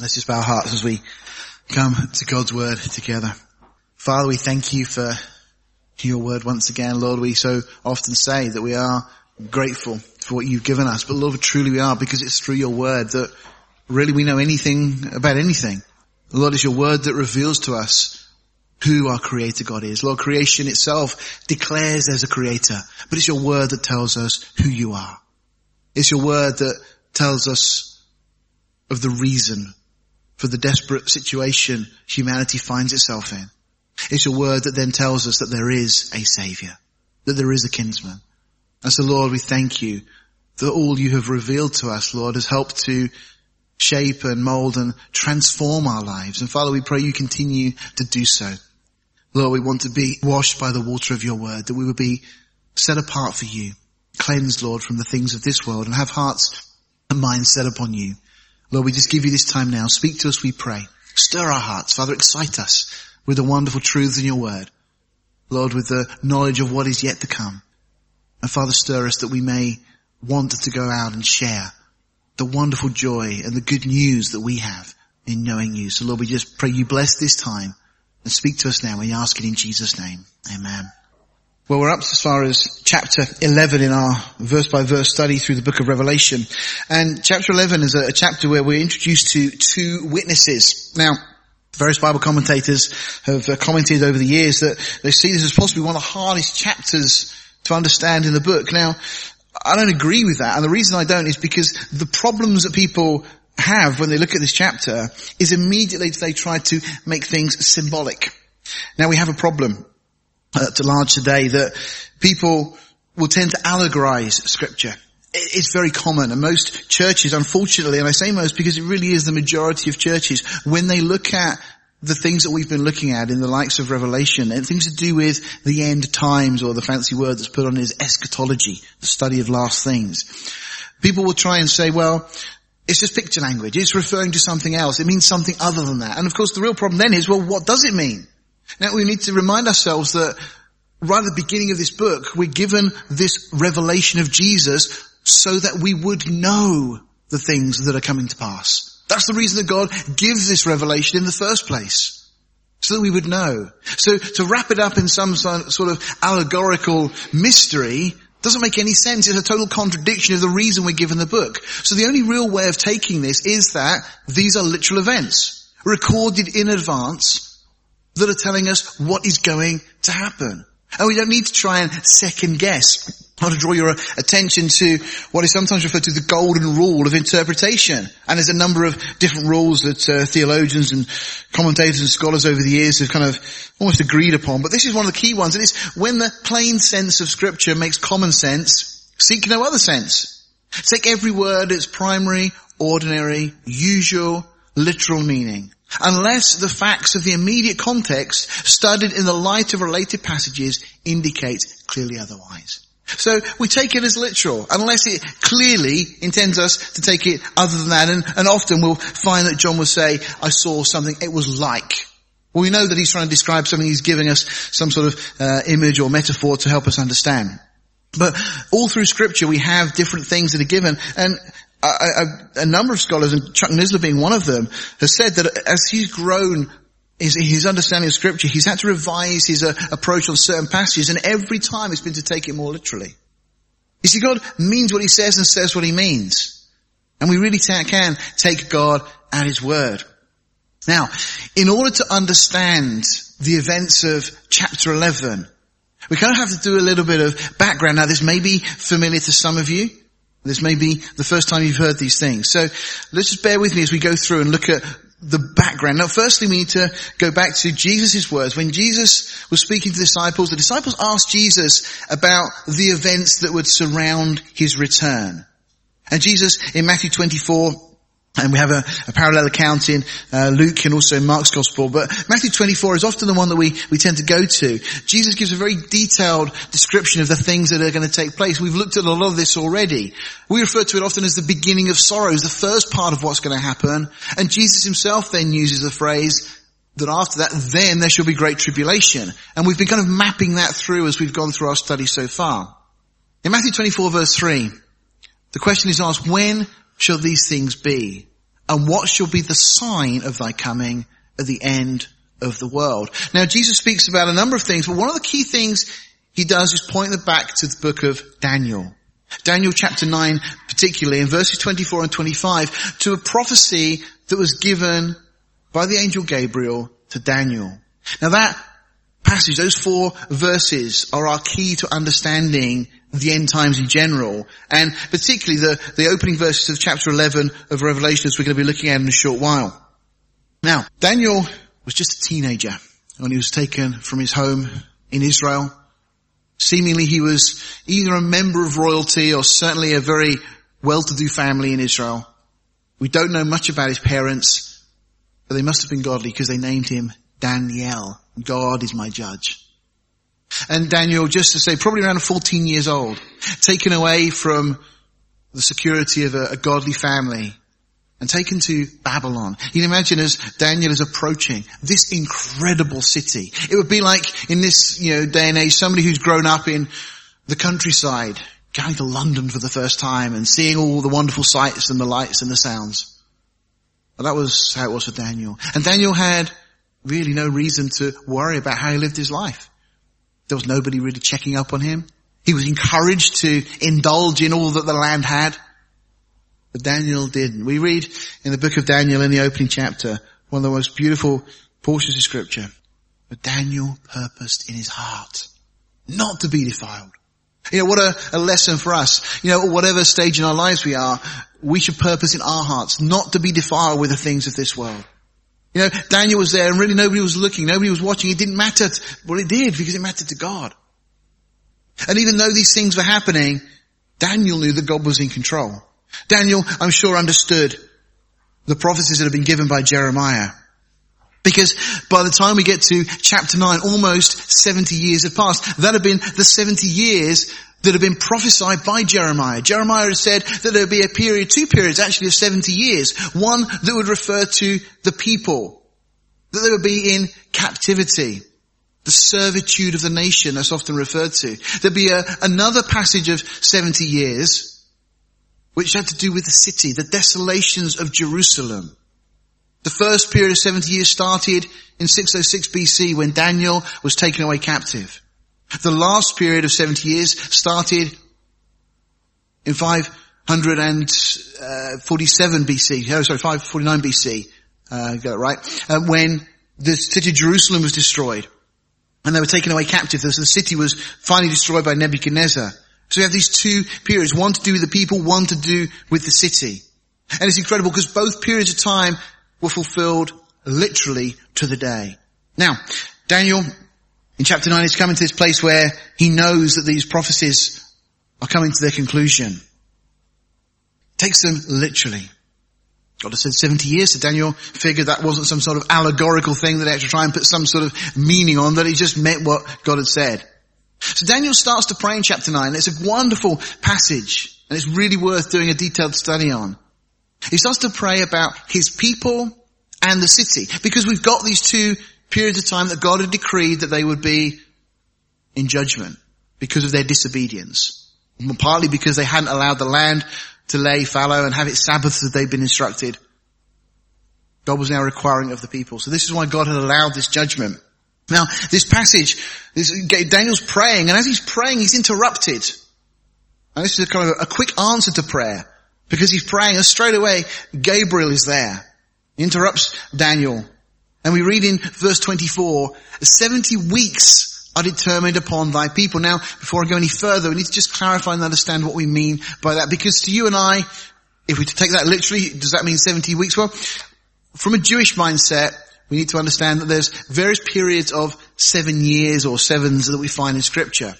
Let's just bow our hearts as we come to God's word together. Father, we thank you for your word once again. Lord, we so often say that we are grateful for what you've given us, but Lord, truly we are because it's through your word that really we know anything about anything. Lord, it's your word that reveals to us who our creator God is. Lord, creation itself declares there's a creator, but it's your word that tells us who you are. It's your word that tells us of the reason for the desperate situation humanity finds itself in. It's a word that then tells us that there is a savior, that there is a kinsman. And so Lord, we thank you that all you have revealed to us, Lord, has helped to shape and mold and transform our lives. And Father, we pray you continue to do so. Lord, we want to be washed by the water of your word, that we would be set apart for you, cleansed, Lord, from the things of this world and have hearts and minds set upon you. Lord, we just give you this time now. Speak to us, we pray. Stir our hearts. Father, excite us with the wonderful truths in your word. Lord, with the knowledge of what is yet to come. And Father, stir us that we may want to go out and share the wonderful joy and the good news that we have in knowing you. So Lord, we just pray you bless this time and speak to us now. We ask it in Jesus name. Amen. Well, we're up as far as chapter 11 in our verse by verse study through the book of Revelation. And chapter 11 is a, a chapter where we're introduced to two witnesses. Now, various Bible commentators have uh, commented over the years that they see this as possibly one of the hardest chapters to understand in the book. Now, I don't agree with that. And the reason I don't is because the problems that people have when they look at this chapter is immediately they try to make things symbolic. Now we have a problem to large today that people will tend to allegorize scripture. It's very common and most churches, unfortunately, and I say most because it really is the majority of churches, when they look at the things that we've been looking at in the likes of Revelation and things to do with the end times or the fancy word that's put on is eschatology, the study of last things. People will try and say, well, it's just picture language. It's referring to something else. It means something other than that. And of course the real problem then is, well, what does it mean? Now we need to remind ourselves that right at the beginning of this book, we're given this revelation of Jesus so that we would know the things that are coming to pass. That's the reason that God gives this revelation in the first place. So that we would know. So to wrap it up in some sort of allegorical mystery doesn't make any sense. It's a total contradiction of the reason we're given the book. So the only real way of taking this is that these are literal events recorded in advance that are telling us what is going to happen. And we don't need to try and second guess. I want to draw your attention to what is sometimes referred to as the golden rule of interpretation. And there's a number of different rules that uh, theologians and commentators and scholars over the years have kind of almost agreed upon. But this is one of the key ones. And it's when the plain sense of scripture makes common sense, seek no other sense. Take every word its primary, ordinary, usual, literal meaning unless the facts of the immediate context studied in the light of related passages indicate clearly otherwise. So we take it as literal, unless it clearly intends us to take it other than that. And, and often we'll find that John will say, I saw something, it was like. Well, we know that he's trying to describe something, he's giving us some sort of uh, image or metaphor to help us understand. But all through scripture we have different things that are given and a, a, a, number of scholars, and Chuck Missler being one of them, has said that as he's grown his, his understanding of scripture, he's had to revise his uh, approach on certain passages, and every time it's been to take it more literally. You see, God means what he says and says what he means. And we really can take God at his word. Now, in order to understand the events of chapter 11, we kind of have to do a little bit of background. Now, this may be familiar to some of you. This may be the first time you've heard these things. So let's just bear with me as we go through and look at the background. Now firstly we need to go back to Jesus' words. When Jesus was speaking to the disciples, the disciples asked Jesus about the events that would surround his return. And Jesus in Matthew 24 and we have a, a parallel account in uh, Luke and also Mark's Gospel. But Matthew 24 is often the one that we, we tend to go to. Jesus gives a very detailed description of the things that are going to take place. We've looked at a lot of this already. We refer to it often as the beginning of sorrows, the first part of what's going to happen. And Jesus himself then uses the phrase that after that, then there shall be great tribulation. And we've been kind of mapping that through as we've gone through our study so far. In Matthew 24 verse 3, the question is asked, when shall these things be? And what shall be the sign of thy coming at the end of the world? Now Jesus speaks about a number of things, but one of the key things he does is point them back to the book of Daniel. Daniel chapter 9 particularly in verses 24 and 25 to a prophecy that was given by the angel Gabriel to Daniel. Now that passage, those four verses are our key to understanding the end times in general, and particularly the, the opening verses of chapter 11 of Revelation as we're going to be looking at in a short while. Now, Daniel was just a teenager when he was taken from his home in Israel. Seemingly he was either a member of royalty or certainly a very well-to-do family in Israel. We don't know much about his parents, but they must have been godly because they named him Daniel. God is my judge. And Daniel, just to say, probably around 14 years old, taken away from the security of a, a godly family and taken to Babylon. You can imagine as Daniel is approaching this incredible city. It would be like in this, you know, day and age, somebody who's grown up in the countryside, going to London for the first time and seeing all the wonderful sights and the lights and the sounds. Well, that was how it was for Daniel. And Daniel had really no reason to worry about how he lived his life. There was nobody really checking up on him. He was encouraged to indulge in all that the land had. But Daniel didn't. We read in the book of Daniel in the opening chapter, one of the most beautiful portions of scripture. But Daniel purposed in his heart not to be defiled. You know, what a, a lesson for us. You know, whatever stage in our lives we are, we should purpose in our hearts not to be defiled with the things of this world. You know, Daniel was there and really nobody was looking, nobody was watching. It didn't matter. Well, it did because it mattered to God. And even though these things were happening, Daniel knew that God was in control. Daniel, I'm sure, understood the prophecies that had been given by Jeremiah. Because by the time we get to chapter 9, almost 70 years had passed. That had been the 70 years that have been prophesied by Jeremiah. Jeremiah has said that there would be a period, two periods actually of 70 years. One that would refer to the people, that they would be in captivity. The servitude of the nation that's often referred to. There'd be a, another passage of 70 years which had to do with the city, the desolations of Jerusalem. The first period of 70 years started in 606 BC when Daniel was taken away captive. The last period of 70 years started in 547 BC, oh sorry, 549 BC, uh, got it right, uh, when the city of Jerusalem was destroyed. And they were taken away captive. So the city was finally destroyed by Nebuchadnezzar. So we have these two periods, one to do with the people, one to do with the city. And it's incredible because both periods of time were fulfilled literally to the day. Now, Daniel in chapter 9 he's coming to this place where he knows that these prophecies are coming to their conclusion. Takes them literally. God has said 70 years, so Daniel figured that wasn't some sort of allegorical thing that he had to try and put some sort of meaning on, that he just meant what God had said. So Daniel starts to pray in chapter 9. It's a wonderful passage, and it's really worth doing a detailed study on. He starts to pray about his people and the city, because we've got these two periods of time that God had decreed that they would be in judgment because of their disobedience. Partly because they hadn't allowed the land to lay fallow and have its Sabbaths as they'd been instructed. God was now requiring of the people. So this is why God had allowed this judgment. Now, this passage, this, Daniel's praying, and as he's praying, he's interrupted. And this is a kind of a quick answer to prayer. Because he's praying, and straight away, Gabriel is there. He interrupts Daniel. And we read in verse 24, 70 weeks are determined upon thy people. Now, before I go any further, we need to just clarify and understand what we mean by that. Because to you and I, if we take that literally, does that mean 70 weeks? Well, from a Jewish mindset, we need to understand that there's various periods of seven years or sevens that we find in scripture.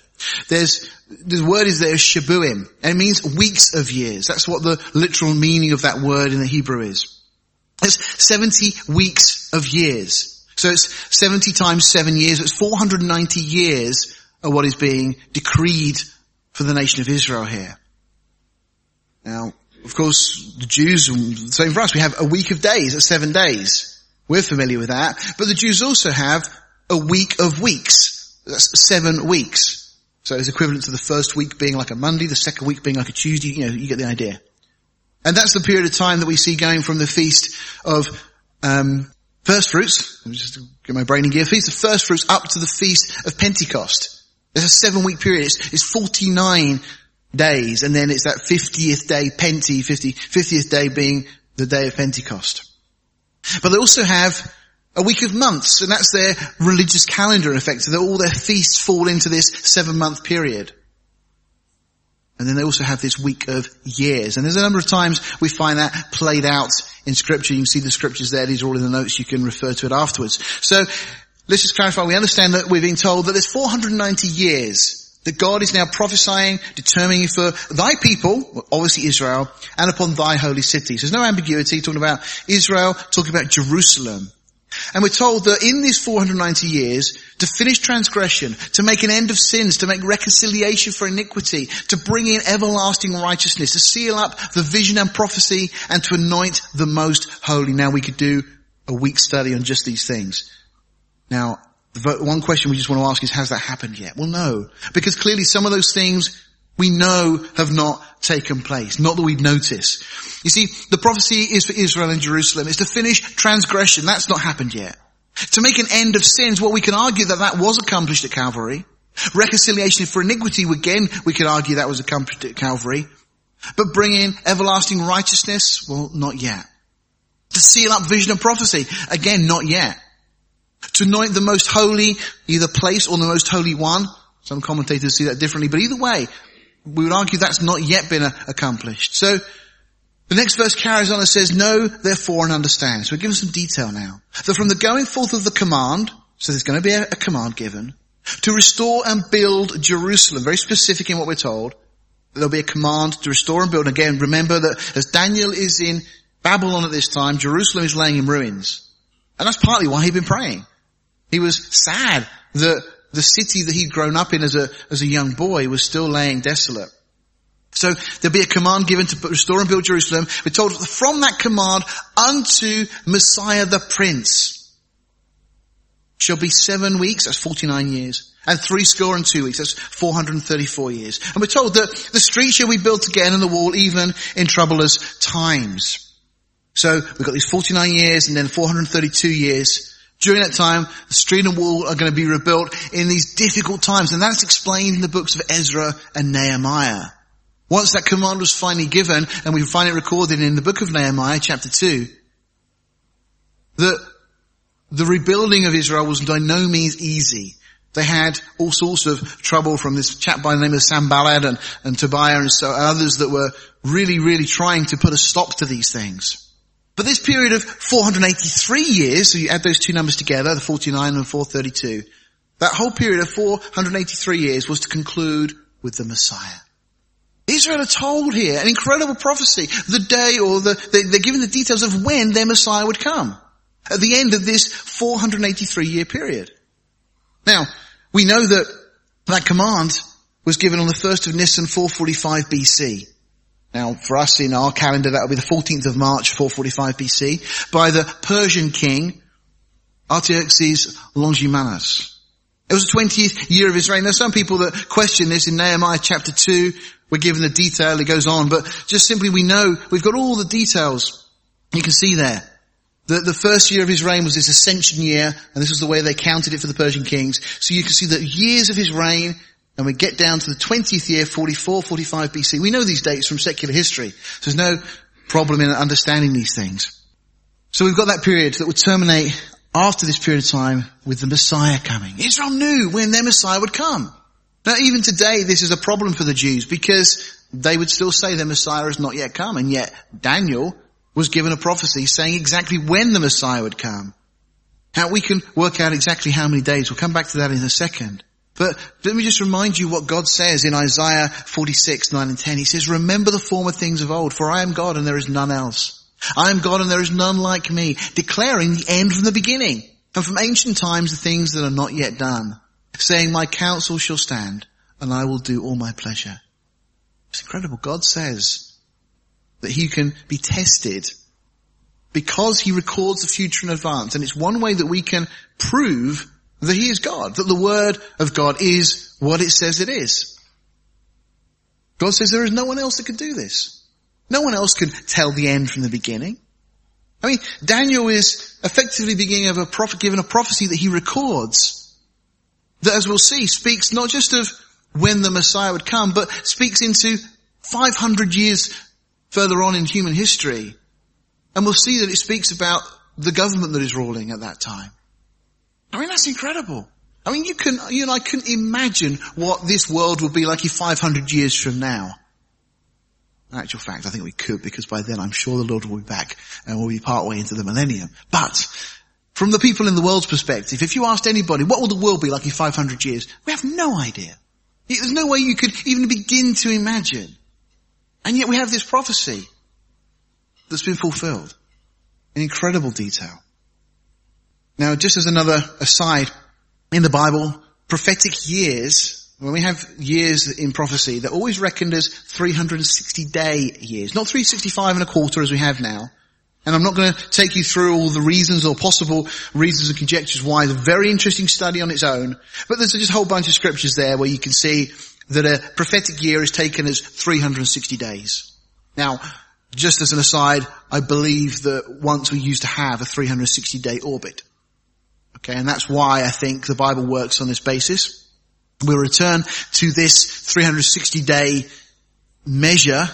There's, the word is there, shabuim, and it means weeks of years. That's what the literal meaning of that word in the Hebrew is. It's 70 weeks of years. So it's 70 times 7 years. It's 490 years of what is being decreed for the nation of Israel here. Now, of course, the Jews, same for us, we have a week of days, at seven days. We're familiar with that. But the Jews also have a week of weeks. That's seven weeks. So it's equivalent to the first week being like a Monday, the second week being like a Tuesday, you know, you get the idea. And that's the period of time that we see going from the feast of um, first fruits. Let me just get my brain in gear. Feast of first fruits up to the feast of Pentecost. There's a seven week period. It's, it's 49 days and then it's that 50th day, Penti, 50, 50th day being the day of Pentecost. But they also have a week of months and that's their religious calendar in effect. So that all their feasts fall into this seven month period. And then they also have this week of years. And there's a number of times we find that played out in scripture. You can see the scriptures there. These are all in the notes. You can refer to it afterwards. So let's just clarify. We understand that we've been told that there's 490 years that God is now prophesying, determining for thy people, obviously Israel, and upon thy holy cities. There's no ambiguity talking about Israel, talking about Jerusalem. And we're told that in these 490 years, to finish transgression, to make an end of sins, to make reconciliation for iniquity, to bring in everlasting righteousness, to seal up the vision and prophecy, and to anoint the most holy. Now we could do a week study on just these things. Now, one question we just want to ask is, has that happened yet? Well, no. Because clearly some of those things we know have not taken place. Not that we'd notice. You see, the prophecy is for Israel and Jerusalem. It's to finish transgression. That's not happened yet. To make an end of sins, well, we can argue that that was accomplished at Calvary. Reconciliation for iniquity, again, we could argue that was accomplished at Calvary. But bringing everlasting righteousness, well, not yet. To seal up vision and prophecy, again, not yet. To anoint the most holy, either place or the most holy one, some commentators see that differently, but either way, we would argue that's not yet been uh, accomplished. So, the next verse carries on and says, know therefore and understand. So we're given some detail now. That from the going forth of the command, so there's going to be a, a command given, to restore and build Jerusalem, very specific in what we're told, there'll be a command to restore and build. And again, remember that as Daniel is in Babylon at this time, Jerusalem is laying in ruins. And that's partly why he'd been praying. He was sad that the city that he'd grown up in as a, as a young boy was still laying desolate. So there'll be a command given to restore and build Jerusalem. We're told from that command unto Messiah the Prince shall be seven weeks, that's 49 years, and three score and two weeks, that's 434 years. And we're told that the street shall be built again and the wall even in troublous times. So we've got these 49 years and then 432 years. During that time, the street and wall are going to be rebuilt in these difficult times, and that's explained in the books of Ezra and Nehemiah. Once that command was finally given, and we find it recorded in the book of Nehemiah, chapter 2, that the rebuilding of Israel was by no means easy. They had all sorts of trouble from this chap by the name of Sanballat and, and Tobiah and so others that were really, really trying to put a stop to these things. But this period of 483 years, so you add those two numbers together, the 49 and 432, that whole period of 483 years was to conclude with the Messiah. Israel are told here an incredible prophecy, the day or the, they, they're given the details of when their Messiah would come at the end of this 483 year period. Now, we know that that command was given on the 1st of Nisan 445 BC. Now, for us in our calendar, that will be the 14th of March 445 BC by the Persian king Artaxerxes Longimanus. It was the 20th year of his reign. There's some people that question this in Nehemiah chapter 2. We're given the detail, it goes on, but just simply we know, we've got all the details. You can see there. The, the first year of his reign was this ascension year, and this was the way they counted it for the Persian kings. So you can see that years of his reign, and we get down to the 20th year, 44, 45 BC. We know these dates from secular history. So there's no problem in understanding these things. So we've got that period that would terminate after this period of time with the Messiah coming. Israel knew when their Messiah would come. Now even today this is a problem for the Jews because they would still say their Messiah has not yet come and yet Daniel was given a prophecy saying exactly when the Messiah would come. Now we can work out exactly how many days. We'll come back to that in a second. But let me just remind you what God says in Isaiah 46, 9 and 10. He says, remember the former things of old, for I am God and there is none else. I am God and there is none like me, declaring the end from the beginning and from ancient times the things that are not yet done, saying my counsel shall stand and I will do all my pleasure. It's incredible. God says that he can be tested because he records the future in advance. And it's one way that we can prove that he is God, that the word of God is what it says it is. God says there is no one else that can do this. No one else can tell the end from the beginning. I mean, Daniel is effectively beginning of a prophet, given a prophecy that he records that as we'll see speaks not just of when the Messiah would come, but speaks into 500 years further on in human history. And we'll see that it speaks about the government that is ruling at that time. I mean, that's incredible. I mean, you can, you and I couldn't imagine what this world will be like in 500 years from now. In actual fact, I think we could because by then I'm sure the Lord will be back and we'll be part way into the millennium. But from the people in the world's perspective, if you asked anybody, what will the world be like in 500 years? We have no idea. There's no way you could even begin to imagine. And yet we have this prophecy that's been fulfilled in incredible detail. Now, just as another aside, in the Bible, prophetic years, when we have years in prophecy, they're always reckoned as 360 day years, not 365 and a quarter as we have now. And I'm not going to take you through all the reasons or possible reasons and conjectures why. It's a very interesting study on its own. But there's just a whole bunch of scriptures there where you can see that a prophetic year is taken as 360 days. Now, just as an aside, I believe that once we used to have a 360 day orbit. Okay, and that's why I think the Bible works on this basis. We'll return to this 360 day measure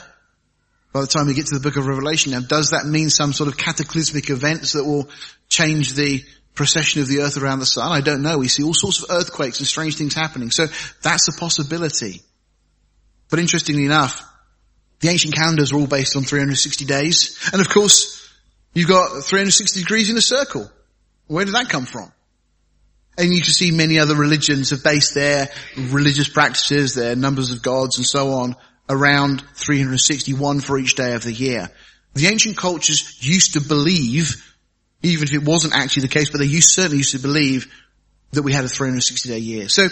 by the time we get to the book of Revelation. Now, does that mean some sort of cataclysmic events that will change the procession of the earth around the sun? I don't know. We see all sorts of earthquakes and strange things happening. So that's a possibility. But interestingly enough, the ancient calendars are all based on 360 days. And of course, you've got 360 degrees in a circle. Where did that come from? And you can see many other religions have based their religious practices, their numbers of gods and so on around 361 for each day of the year. The ancient cultures used to believe, even if it wasn't actually the case, but they used, certainly used to believe that we had a 360 day year. So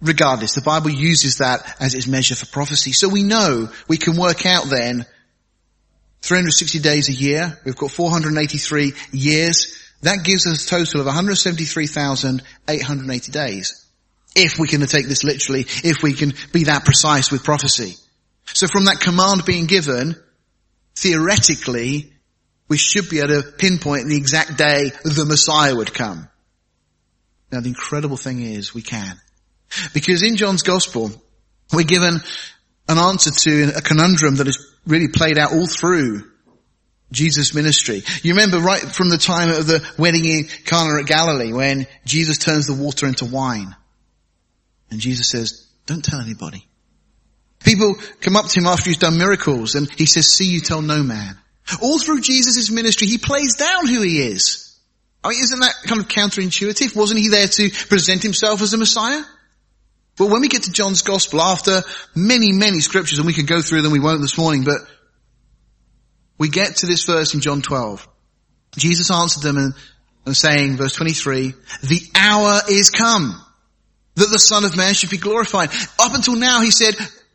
regardless, the Bible uses that as its measure for prophecy. So we know we can work out then 360 days a year. We've got 483 years. That gives us a total of 173,880 days. If we can take this literally, if we can be that precise with prophecy. So from that command being given, theoretically, we should be able to pinpoint the exact day the Messiah would come. Now the incredible thing is we can. Because in John's gospel, we're given an answer to a conundrum that is really played out all through Jesus' ministry. You remember right from the time of the wedding in Cana at Galilee when Jesus turns the water into wine. And Jesus says, don't tell anybody. People come up to him after he's done miracles and he says, see you tell no man. All through Jesus' ministry, he plays down who he is. I mean, isn't that kind of counterintuitive? Wasn't he there to present himself as a Messiah? But when we get to John's gospel, after many, many scriptures, and we could go through them, we won't this morning, but we get to this verse in John 12. Jesus answered them and, and saying, verse 23, the hour is come that the son of man should be glorified. Up until now he said,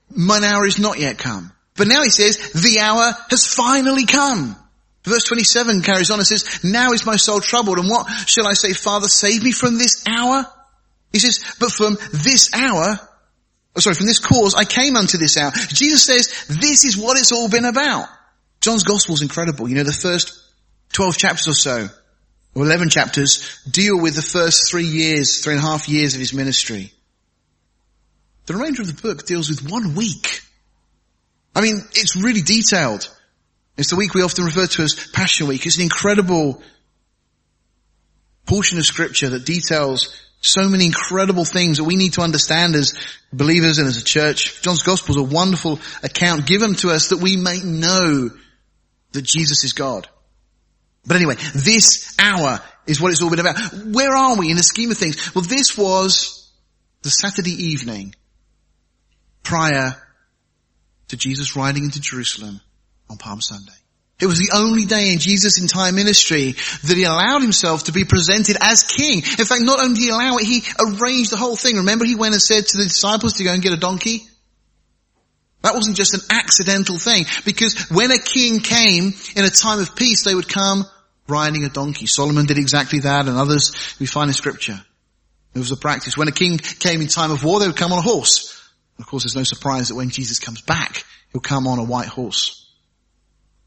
mine hour is not yet come. But now he says, the hour has finally come. Verse 27 carries on and says, now is my soul troubled and what shall I say, Father, save me from this hour? He says, but from this hour, oh, sorry, from this cause I came unto this hour. Jesus says, this is what it's all been about. John's gospel is incredible. You know, the first 12 chapters or so, or 11 chapters, deal with the first three years, three and a half years of his ministry. The remainder of the book deals with one week. I mean, it's really detailed. It's the week we often refer to as Passion Week. It's an incredible portion of scripture that details so many incredible things that we need to understand as believers and as a church. John's Gospel is a wonderful account given to us that we may know that Jesus is God. But anyway, this hour is what it's all been about. Where are we in the scheme of things? Well, this was the Saturday evening prior to Jesus riding into Jerusalem on Palm Sunday. It was the only day in Jesus' entire ministry that he allowed himself to be presented as king. In fact, not only did he allow it, he arranged the whole thing. Remember he went and said to the disciples to go and get a donkey? That wasn't just an accidental thing because when a king came in a time of peace, they would come riding a donkey. Solomon did exactly that and others we find in scripture. It was a practice. When a king came in time of war, they would come on a horse. Of course, there's no surprise that when Jesus comes back, he'll come on a white horse.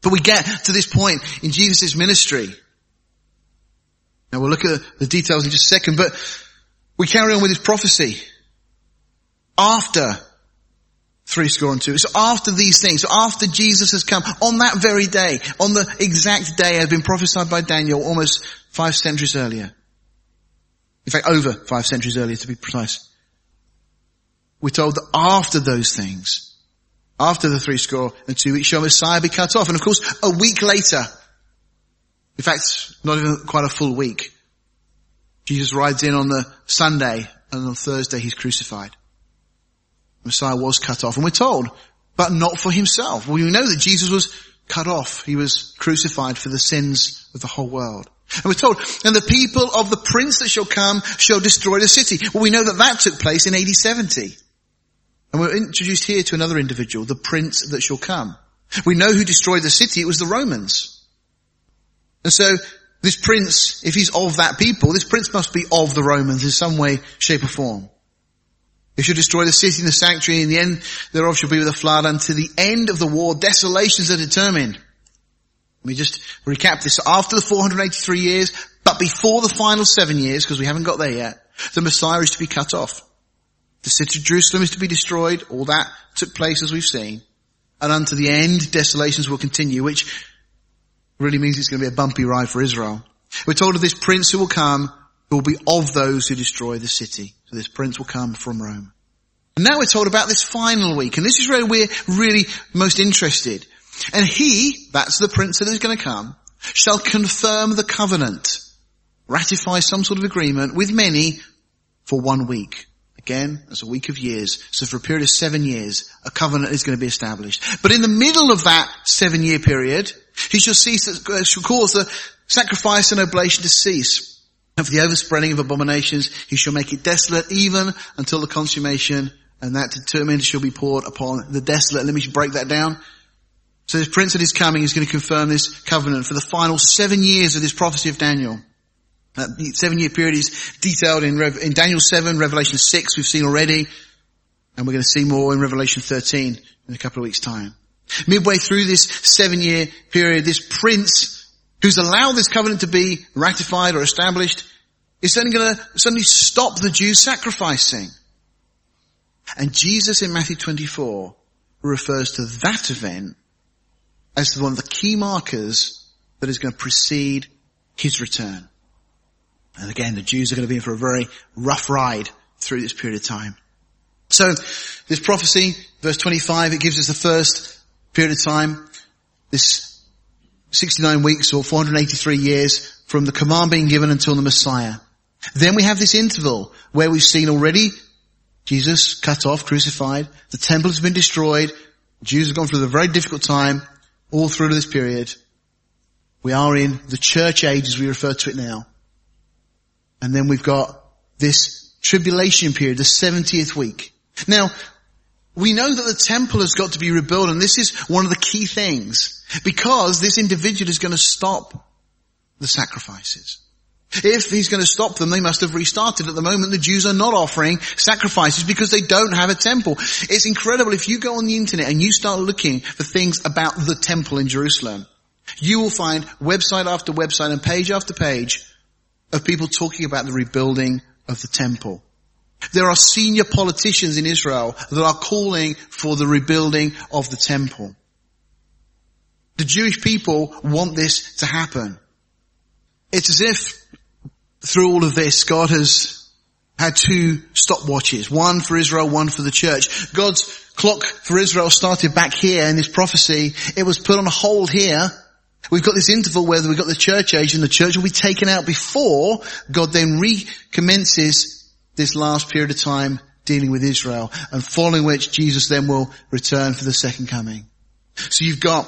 But we get to this point in Jesus' ministry. Now we'll look at the details in just a second, but we carry on with his prophecy. After three score and two. So after these things, so after Jesus has come, on that very day, on the exact day had been prophesied by Daniel almost five centuries earlier. In fact, over five centuries earlier to be precise. We're told that after those things, after the three score and two weeks, shall Messiah be cut off. And of course, a week later, in fact, not even quite a full week, Jesus rides in on the Sunday and on Thursday he's crucified. Messiah was cut off and we're told, but not for himself. Well, we know that Jesus was cut off. He was crucified for the sins of the whole world. And we're told, and the people of the prince that shall come shall destroy the city. Well, we know that that took place in AD 70. And we're introduced here to another individual, the prince that shall come. We know who destroyed the city. It was the Romans. And so this prince, if he's of that people, this prince must be of the Romans in some way, shape or form. He shall destroy the city and the sanctuary, and the end thereof shall be with a flood. Unto the end of the war, desolations are determined. Let me just recap this. After the 483 years, but before the final seven years, because we haven't got there yet, the Messiah is to be cut off. The city of Jerusalem is to be destroyed. All that took place as we've seen. And unto the end, desolations will continue, which really means it's going to be a bumpy ride for Israel. We're told of this prince who will come, who will be of those who destroy the city. This prince will come from Rome. And now we're told about this final week, and this is where we're really most interested. And he, that's the prince that is going to come, shall confirm the covenant, ratify some sort of agreement with many for one week. Again, as a week of years. So for a period of seven years, a covenant is going to be established. But in the middle of that seven year period, he shall cease, shall cause the sacrifice and oblation to cease and for the overspreading of abominations, he shall make it desolate even until the consummation, and that determined shall be poured upon the desolate. Let me break that down. So this prince that is coming is going to confirm this covenant for the final seven years of this prophecy of Daniel. That seven year period is detailed in, Rev- in Daniel 7, Revelation 6 we've seen already, and we're going to see more in Revelation 13 in a couple of weeks time. Midway through this seven year period, this prince who's allowed this covenant to be ratified or established, is suddenly going to suddenly stop the Jews sacrificing. And Jesus in Matthew 24 refers to that event as one of the key markers that is going to precede his return. And again, the Jews are going to be in for a very rough ride through this period of time. So this prophecy, verse 25, it gives us the first period of time, this 69 weeks or 483 years from the command being given until the Messiah. Then we have this interval where we've seen already Jesus cut off, crucified, the temple has been destroyed, Jews have gone through a very difficult time all through this period. We are in the church age as we refer to it now. And then we've got this tribulation period, the 70th week. Now, we know that the temple has got to be rebuilt and this is one of the key things because this individual is going to stop the sacrifices. If he's going to stop them, they must have restarted. At the moment, the Jews are not offering sacrifices because they don't have a temple. It's incredible. If you go on the internet and you start looking for things about the temple in Jerusalem, you will find website after website and page after page of people talking about the rebuilding of the temple. There are senior politicians in Israel that are calling for the rebuilding of the temple. The Jewish people want this to happen. It's as if through all of this, God has had two stopwatches, one for Israel, one for the church. God's clock for Israel started back here in this prophecy. It was put on hold here. We've got this interval where we've got the church age and the church will be taken out before God then recommences this last period of time dealing with Israel and following which Jesus then will return for the second coming. So you've got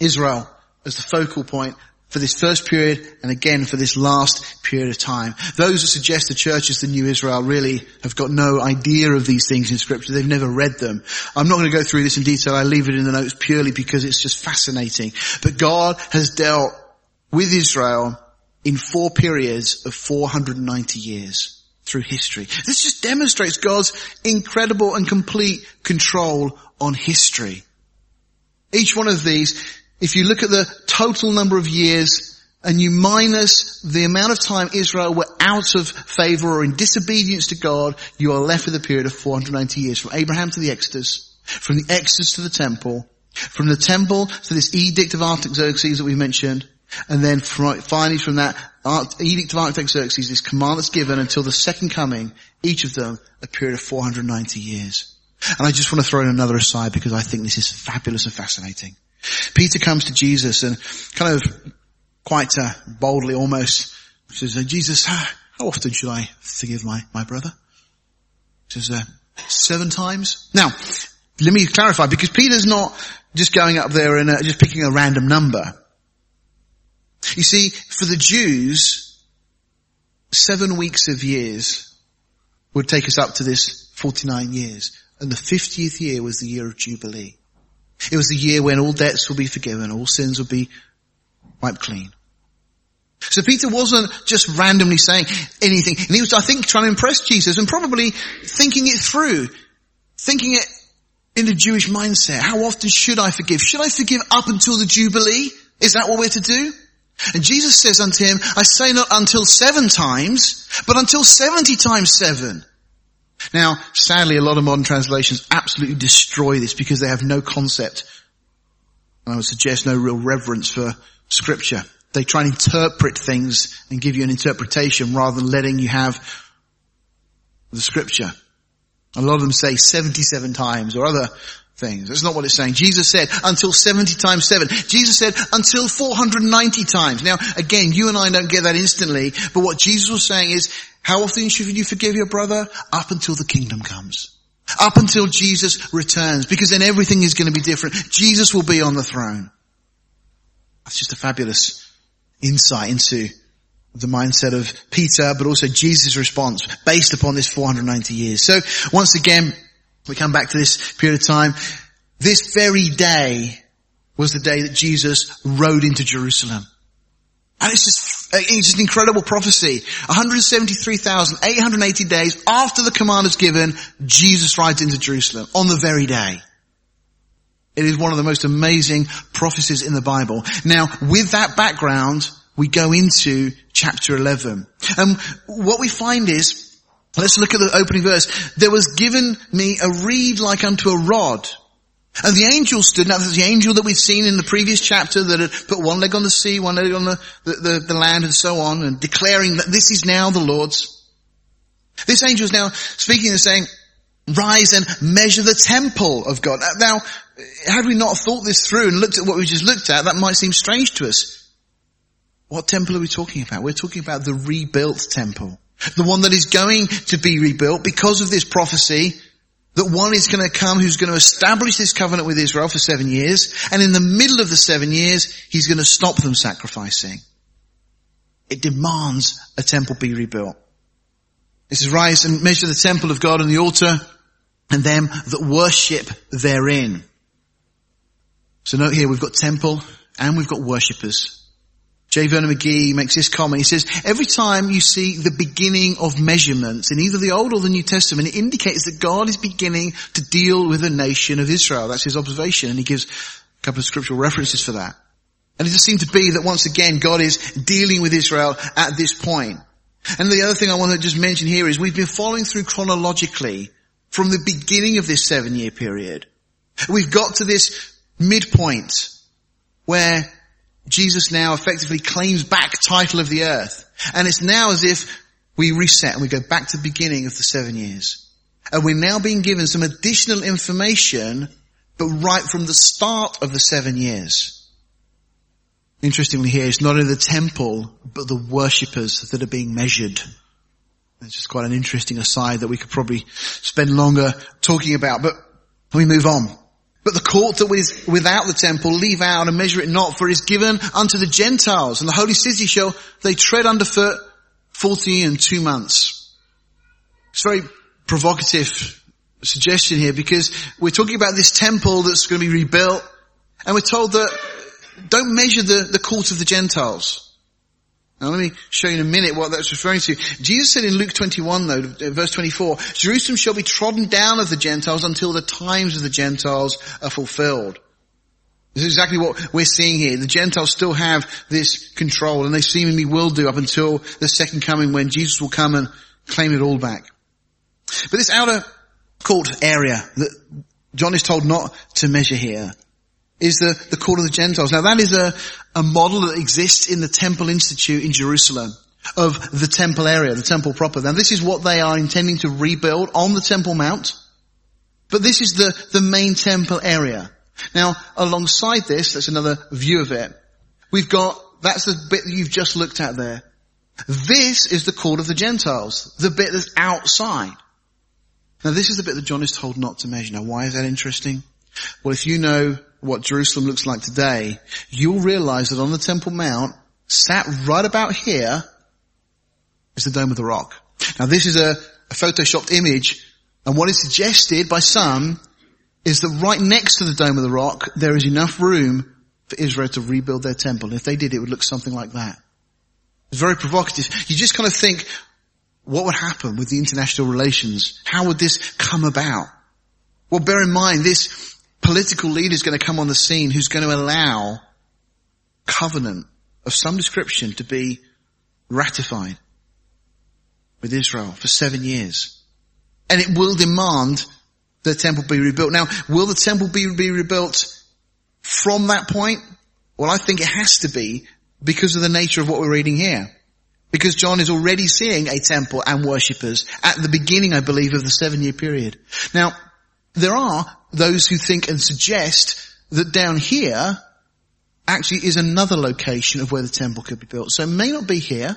Israel as the focal point for this first period and again for this last period of time. Those who suggest the church is the new Israel really have got no idea of these things in scripture. They've never read them. I'm not going to go through this in detail. I leave it in the notes purely because it's just fascinating. But God has dealt with Israel in four periods of 490 years through history. This just demonstrates God's incredible and complete control on history. Each one of these if you look at the total number of years and you minus the amount of time Israel were out of favor or in disobedience to God, you are left with a period of 490 years from Abraham to the Exodus, from the Exodus to the temple, from the temple to this edict of Artaxerxes that we mentioned, and then finally from that edict of Artaxerxes, this command that's given until the second coming, each of them a period of 490 years. And I just want to throw in another aside because I think this is fabulous and fascinating. Peter comes to Jesus and kind of quite uh, boldly almost says, uh, Jesus, how, how, often should I forgive my, my brother? He says, uh, seven times. Now, let me clarify because Peter's not just going up there and uh, just picking a random number. You see, for the Jews, seven weeks of years would take us up to this 49 years. And the 50th year was the year of Jubilee. It was the year when all debts will be forgiven, all sins will be wiped clean. So Peter wasn't just randomly saying anything. And he was, I think, trying to impress Jesus and probably thinking it through. Thinking it in the Jewish mindset. How often should I forgive? Should I forgive up until the Jubilee? Is that what we're to do? And Jesus says unto him, I say not until seven times, but until seventy times seven. Now, sadly, a lot of modern translations absolutely destroy this because they have no concept. And I would suggest no real reverence for scripture. They try and interpret things and give you an interpretation rather than letting you have the scripture. A lot of them say 77 times or other things. That's not what it's saying. Jesus said until 70 times 7. Jesus said until 490 times. Now again, you and I don't get that instantly, but what Jesus was saying is, how often should you forgive your brother? Up until the kingdom comes. Up until Jesus returns, because then everything is going to be different. Jesus will be on the throne. That's just a fabulous insight into the mindset of Peter, but also Jesus' response based upon this 490 years. So once again, we come back to this period of time. This very day was the day that Jesus rode into Jerusalem. And it's just, uh, it's just an incredible prophecy. 173,880 days after the command is given, Jesus rides into Jerusalem on the very day. It is one of the most amazing prophecies in the Bible. Now, with that background, we go into chapter 11. And what we find is, Let's look at the opening verse. There was given me a reed like unto a rod. And the angel stood, now the angel that we've seen in the previous chapter that had put one leg on the sea, one leg on the, the, the, the land and so on, and declaring that this is now the Lord's. This angel is now speaking and saying, rise and measure the temple of God. Now, had we not thought this through and looked at what we just looked at, that might seem strange to us. What temple are we talking about? We're talking about the rebuilt temple. The one that is going to be rebuilt because of this prophecy that one is going to come who's going to establish this covenant with Israel for seven years. And in the middle of the seven years, he's going to stop them sacrificing. It demands a temple be rebuilt. It says, rise and measure the temple of God and the altar and them that worship therein. So note here, we've got temple and we've got worshippers. J. Vernon McGee makes this comment. He says, every time you see the beginning of measurements in either the Old or the New Testament, it indicates that God is beginning to deal with the nation of Israel. That's his observation, and he gives a couple of scriptural references for that. And it just seems to be that once again, God is dealing with Israel at this point. And the other thing I want to just mention here is we've been following through chronologically from the beginning of this seven year period. We've got to this midpoint where Jesus now effectively claims back title of the earth. And it's now as if we reset and we go back to the beginning of the seven years. And we're now being given some additional information, but right from the start of the seven years. Interestingly here, it's not only the temple, but the worshippers that are being measured. It's just quite an interesting aside that we could probably spend longer talking about, but we move on. But the court that is without the temple leave out and measure it not, for it is given unto the Gentiles, and the holy city shall they tread underfoot forty and two months. It's very provocative suggestion here because we're talking about this temple that's going to be rebuilt, and we're told that don't measure the, the court of the Gentiles. Now let me show you in a minute what that's referring to. Jesus said in Luke 21 though, uh, verse 24, Jerusalem shall be trodden down of the Gentiles until the times of the Gentiles are fulfilled. This is exactly what we're seeing here. The Gentiles still have this control and they seemingly will do up until the second coming when Jesus will come and claim it all back. But this outer court area that John is told not to measure here is the, the court of the Gentiles. Now that is a, a model that exists in the Temple Institute in Jerusalem of the temple area, the temple proper. Now this is what they are intending to rebuild on the Temple Mount. But this is the, the main temple area. Now, alongside this, that's another view of it. We've got, that's the bit that you've just looked at there. This is the court of the Gentiles, the bit that's outside. Now this is the bit that John is told not to measure. Now why is that interesting? Well, if you know what Jerusalem looks like today, you'll realize that on the Temple Mount, sat right about here, is the Dome of the Rock. Now this is a, a photoshopped image, and what is suggested by some is that right next to the Dome of the Rock, there is enough room for Israel to rebuild their temple. And if they did, it would look something like that. It's very provocative. You just kind of think, what would happen with the international relations? How would this come about? Well, bear in mind, this political leader is going to come on the scene who's going to allow covenant of some description to be ratified with Israel for seven years. And it will demand the temple be rebuilt. Now, will the temple be, be rebuilt from that point? Well, I think it has to be because of the nature of what we're reading here. Because John is already seeing a temple and worshippers at the beginning, I believe, of the seven year period. Now, there are those who think and suggest that down here actually is another location of where the temple could be built. So it may not be here.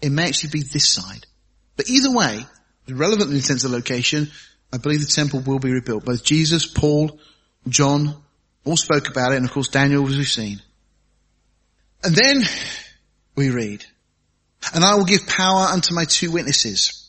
It may actually be this side. But either way, relevant in the sense of location, I believe the temple will be rebuilt. Both Jesus, Paul, John all spoke about it, and of course Daniel, as we've seen. And then we read, and I will give power unto my two witnesses.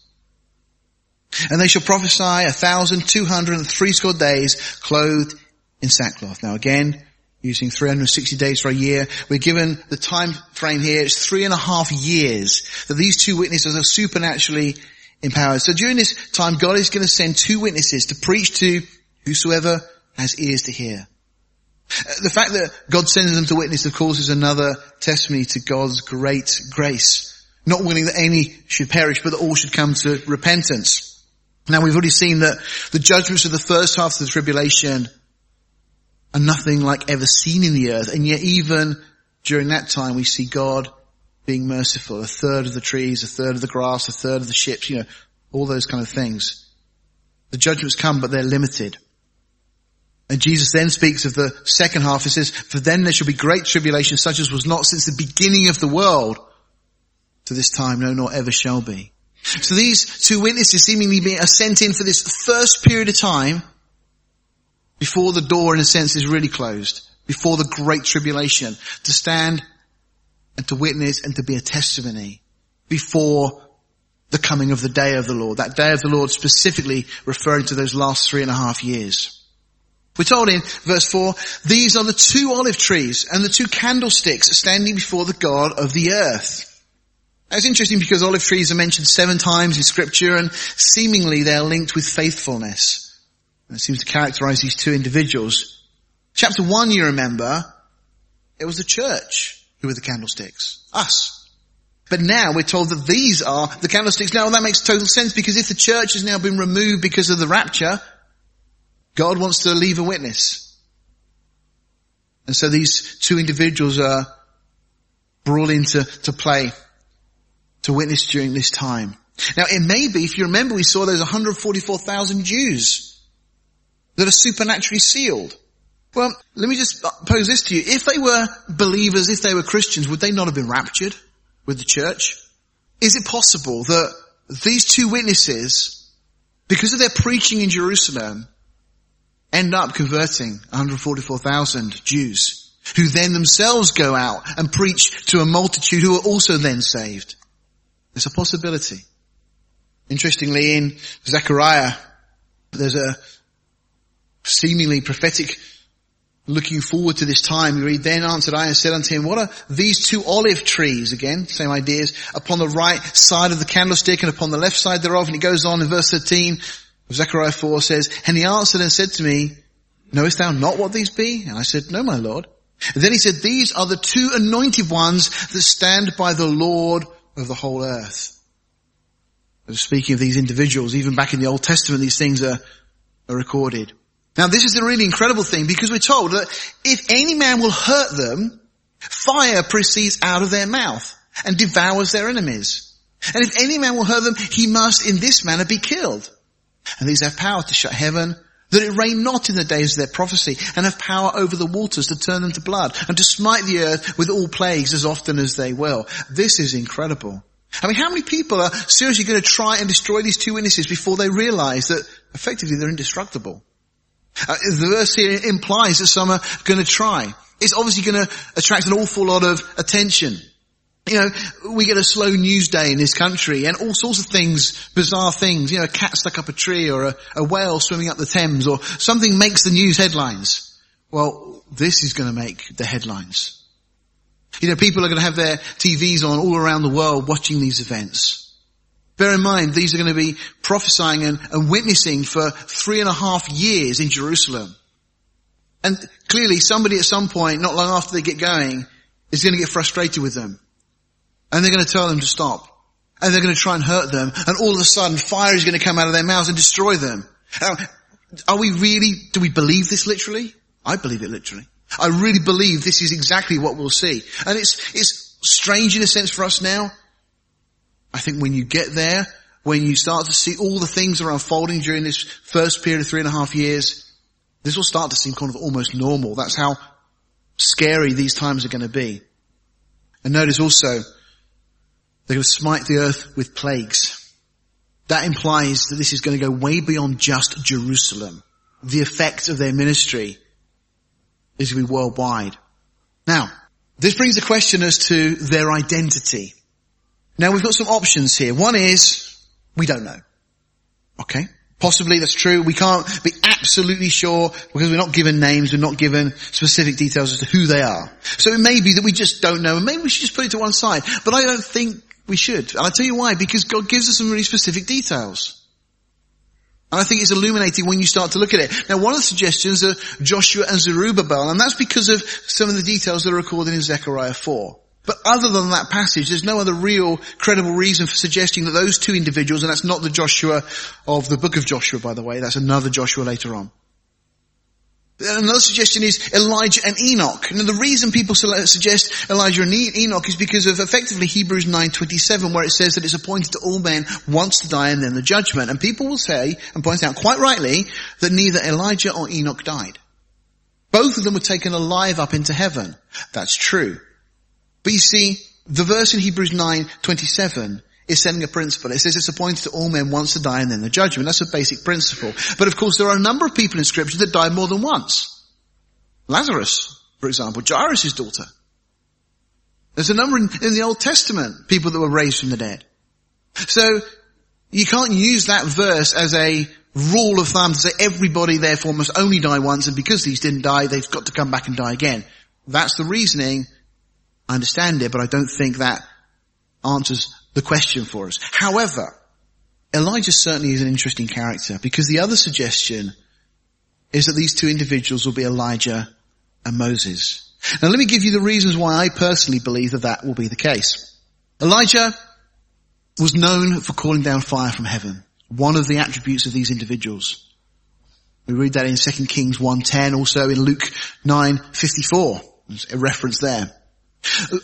And they shall prophesy a thousand two hundred and threescore days clothed in sackcloth. Now again, using 360 days for a year, we're given the time frame here, it's three and a half years that these two witnesses are supernaturally empowered. So during this time, God is going to send two witnesses to preach to whosoever has ears to hear. Uh, the fact that God sends them to witness, of course, is another testimony to God's great grace. Not willing that any should perish, but that all should come to repentance. Now we've already seen that the judgments of the first half of the tribulation are nothing like ever seen in the earth. And yet even during that time we see God being merciful. A third of the trees, a third of the grass, a third of the ships, you know, all those kind of things. The judgments come, but they're limited. And Jesus then speaks of the second half. He says, for then there shall be great tribulation such as was not since the beginning of the world to this time, no, nor ever shall be. So these two witnesses seemingly being, are sent in for this first period of time before the door in a sense is really closed, before the great tribulation, to stand and to witness and to be a testimony before the coming of the day of the Lord. That day of the Lord specifically referring to those last three and a half years. We're told in verse 4, these are the two olive trees and the two candlesticks standing before the God of the earth. That's interesting because olive trees are mentioned seven times in scripture and seemingly they're linked with faithfulness. It seems to characterize these two individuals. Chapter 1, you remember, it was the church who were the candlesticks? Us. But now we're told that these are the candlesticks. Now that makes total sense because if the church has now been removed because of the rapture, God wants to leave a witness. And so these two individuals are brought into to play to witness during this time. Now it may be, if you remember, we saw those 144,000 Jews that are supernaturally sealed. Well, let me just pose this to you. If they were believers, if they were Christians, would they not have been raptured with the church? Is it possible that these two witnesses, because of their preaching in Jerusalem, end up converting 144,000 Jews, who then themselves go out and preach to a multitude who are also then saved? There's a possibility. Interestingly, in Zechariah, there's a seemingly prophetic looking forward to this time, we read, then answered I and said unto him, what are these two olive trees? Again, same ideas, upon the right side of the candlestick and upon the left side thereof. And it goes on in verse 13 of Zechariah 4 says, and he answered and said to me, knowest thou not what these be? And I said, no, my Lord. And then he said, these are the two anointed ones that stand by the Lord of the whole earth. Speaking of these individuals, even back in the Old Testament, these things are, are recorded. Now this is a really incredible thing because we're told that if any man will hurt them, fire proceeds out of their mouth and devours their enemies. And if any man will hurt them, he must in this manner be killed. And these have power to shut heaven, that it rain not in the days of their prophecy, and have power over the waters to turn them to blood, and to smite the earth with all plagues as often as they will. This is incredible. I mean, how many people are seriously going to try and destroy these two witnesses before they realize that effectively they're indestructible? Uh, the verse here implies that some are going to try. It's obviously going to attract an awful lot of attention. You know, we get a slow news day in this country and all sorts of things, bizarre things, you know, a cat stuck up a tree or a, a whale swimming up the Thames or something makes the news headlines. Well, this is going to make the headlines. You know, people are going to have their TVs on all around the world watching these events. Bear in mind, these are going to be prophesying and, and witnessing for three and a half years in Jerusalem. And clearly somebody at some point, not long after they get going, is going to get frustrated with them. And they're going to tell them to stop. And they're going to try and hurt them. And all of a sudden fire is going to come out of their mouths and destroy them. Now, are we really, do we believe this literally? I believe it literally. I really believe this is exactly what we'll see. And it's, it's strange in a sense for us now. I think when you get there, when you start to see all the things that are unfolding during this first period of three and a half years, this will start to seem kind of almost normal. That's how scary these times are going to be. And notice also, they're going to smite the earth with plagues. That implies that this is going to go way beyond just Jerusalem. The effect of their ministry is to be worldwide. Now, this brings the question as to their identity. Now we've got some options here. One is, we don't know. Okay? Possibly that's true. We can't be absolutely sure because we're not given names, we're not given specific details as to who they are. So it may be that we just don't know and maybe we should just put it to one side. But I don't think we should. And I'll tell you why. Because God gives us some really specific details. And I think it's illuminating when you start to look at it. Now one of the suggestions are Joshua and Zerubbabel, and that's because of some of the details that are recorded in Zechariah 4. But other than that passage, there's no other real credible reason for suggesting that those two individuals, and that's not the Joshua of the book of Joshua by the way, that's another Joshua later on. Uh, another suggestion is Elijah and Enoch. Now the reason people suggest Elijah and Enoch is because of effectively Hebrews 9.27 where it says that it's appointed to all men once to die and then the judgment. And people will say, and point out quite rightly, that neither Elijah or Enoch died. Both of them were taken alive up into heaven. That's true. But you see, the verse in Hebrews 9.27 is setting a principle. It says it's appointed to all men once to die and then the judgment. That's a basic principle. But of course there are a number of people in scripture that die more than once. Lazarus, for example, Jairus' daughter. There's a number in, in the Old Testament, people that were raised from the dead. So, you can't use that verse as a rule of thumb to say everybody therefore must only die once and because these didn't die, they've got to come back and die again. That's the reasoning. I understand it, but I don't think that answers the question for us. However, Elijah certainly is an interesting character because the other suggestion is that these two individuals will be Elijah and Moses. Now let me give you the reasons why I personally believe that that will be the case. Elijah was known for calling down fire from heaven. One of the attributes of these individuals. We read that in 2 Kings 1.10, also in Luke 9.54. There's a reference there.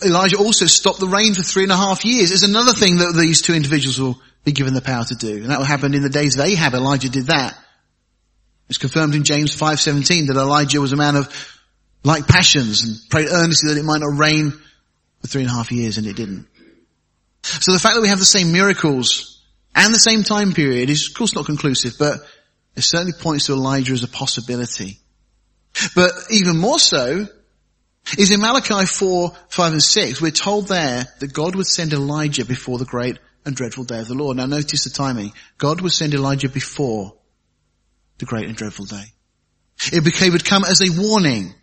Elijah also stopped the rain for three and a half years. Is another thing that these two individuals will be given the power to do. And that happened in the days of Ahab. Elijah did that. It's confirmed in James 5.17 that Elijah was a man of like passions and prayed earnestly that it might not rain for three and a half years and it didn't. So the fact that we have the same miracles and the same time period is of course not conclusive, but it certainly points to Elijah as a possibility. But even more so is in Malachi 4, 5 and 6, we're told there that God would send Elijah before the great and dreadful day of the Lord. Now notice the timing. God would send Elijah before the great and dreadful day. It became, would come as a warning.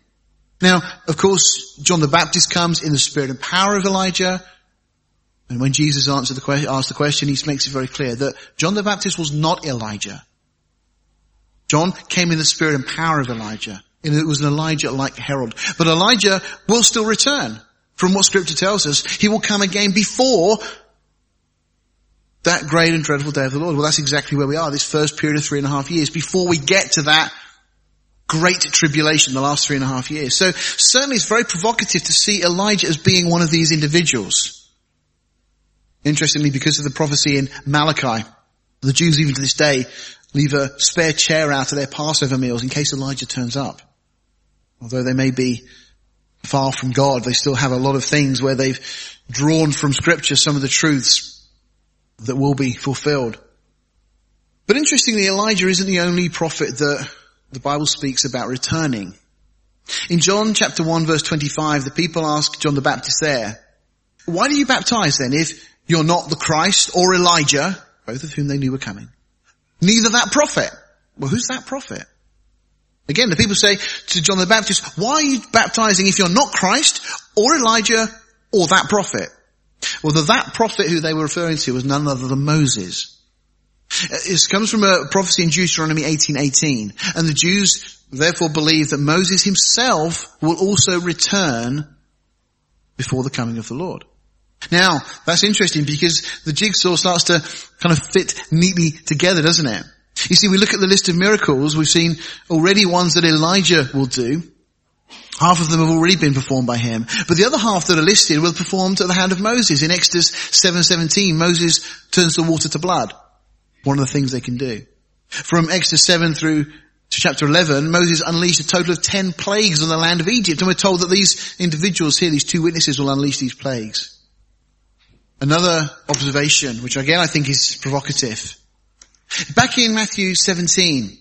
Now, of course, John the Baptist comes in the spirit and power of Elijah. And when Jesus answered the question, asked the question, he makes it very clear that John the Baptist was not Elijah. John came in the spirit and power of Elijah. And it was an Elijah like Herod. But Elijah will still return. From what scripture tells us, he will come again before that great and dreadful day of the Lord. Well, that's exactly where we are, this first period of three and a half years, before we get to that great tribulation, the last three and a half years. So certainly it's very provocative to see Elijah as being one of these individuals. Interestingly, because of the prophecy in Malachi, the Jews even to this day leave a spare chair out of their Passover meals in case Elijah turns up. Although they may be far from God, they still have a lot of things where they've drawn from scripture some of the truths that will be fulfilled. But interestingly, Elijah isn't the only prophet that the Bible speaks about returning. In John chapter 1 verse 25, the people ask John the Baptist there, why do you baptize then if you're not the Christ or Elijah, both of whom they knew were coming? Neither that prophet. Well, who's that prophet? Again, the people say to John the Baptist, why are you baptizing if you're not Christ or Elijah or that prophet? Well, the that prophet who they were referring to was none other than Moses. Uh, it comes from a prophecy in Deuteronomy 18:18, and the Jews therefore believe that Moses himself will also return before the coming of the Lord. Now, that's interesting because the jigsaw starts to kind of fit neatly together, doesn't it? You see, we look at the list of miracles, we've seen already ones that Elijah will do. Half of them have already been performed by him. But the other half that are listed were performed at the hand of Moses. In Exodus 7.17, Moses turns the water to blood. One of the things they can do. From Exodus 7 through to chapter 11, Moses unleashed a total of 10 plagues on the land of Egypt. And we're told that these individuals here, these two witnesses will unleash these plagues. Another observation, which again I think is provocative. Back in Matthew 17,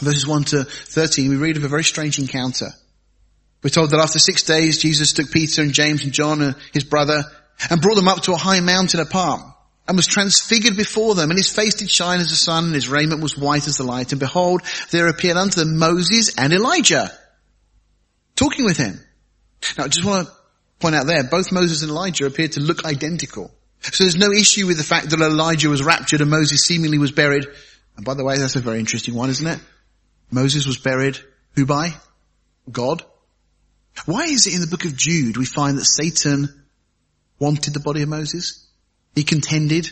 verses 1 to 13, we read of a very strange encounter. We're told that after six days, Jesus took Peter and James and John, and his brother, and brought them up to a high mountain apart and was transfigured before them, and his face did shine as the sun, and his raiment was white as the light. And behold, there appeared unto them Moses and Elijah, talking with him. Now, I just want to point out there, both Moses and Elijah appeared to look identical. So there's no issue with the fact that Elijah was raptured and Moses seemingly was buried. And by the way, that's a very interesting one, isn't it? Moses was buried, who by? God. Why is it in the book of Jude we find that Satan wanted the body of Moses? He contended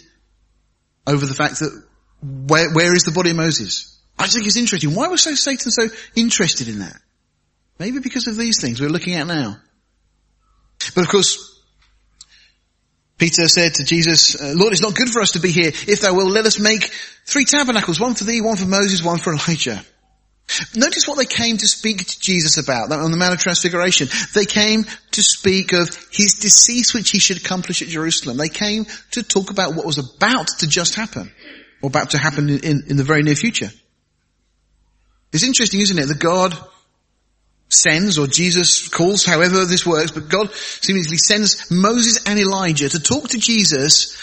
over the fact that where, where is the body of Moses? I think it's interesting. Why was so Satan so interested in that? Maybe because of these things we're looking at now. But of course, Peter said to Jesus, uh, Lord, it's not good for us to be here. If thou wilt, let us make three tabernacles, one for thee, one for Moses, one for Elijah. Notice what they came to speak to Jesus about on the Mount of Transfiguration. They came to speak of his decease which he should accomplish at Jerusalem. They came to talk about what was about to just happen, or about to happen in, in the very near future. It's interesting, isn't it, that God sends, or Jesus calls, however this works, but God seemingly sends Moses and Elijah to talk to Jesus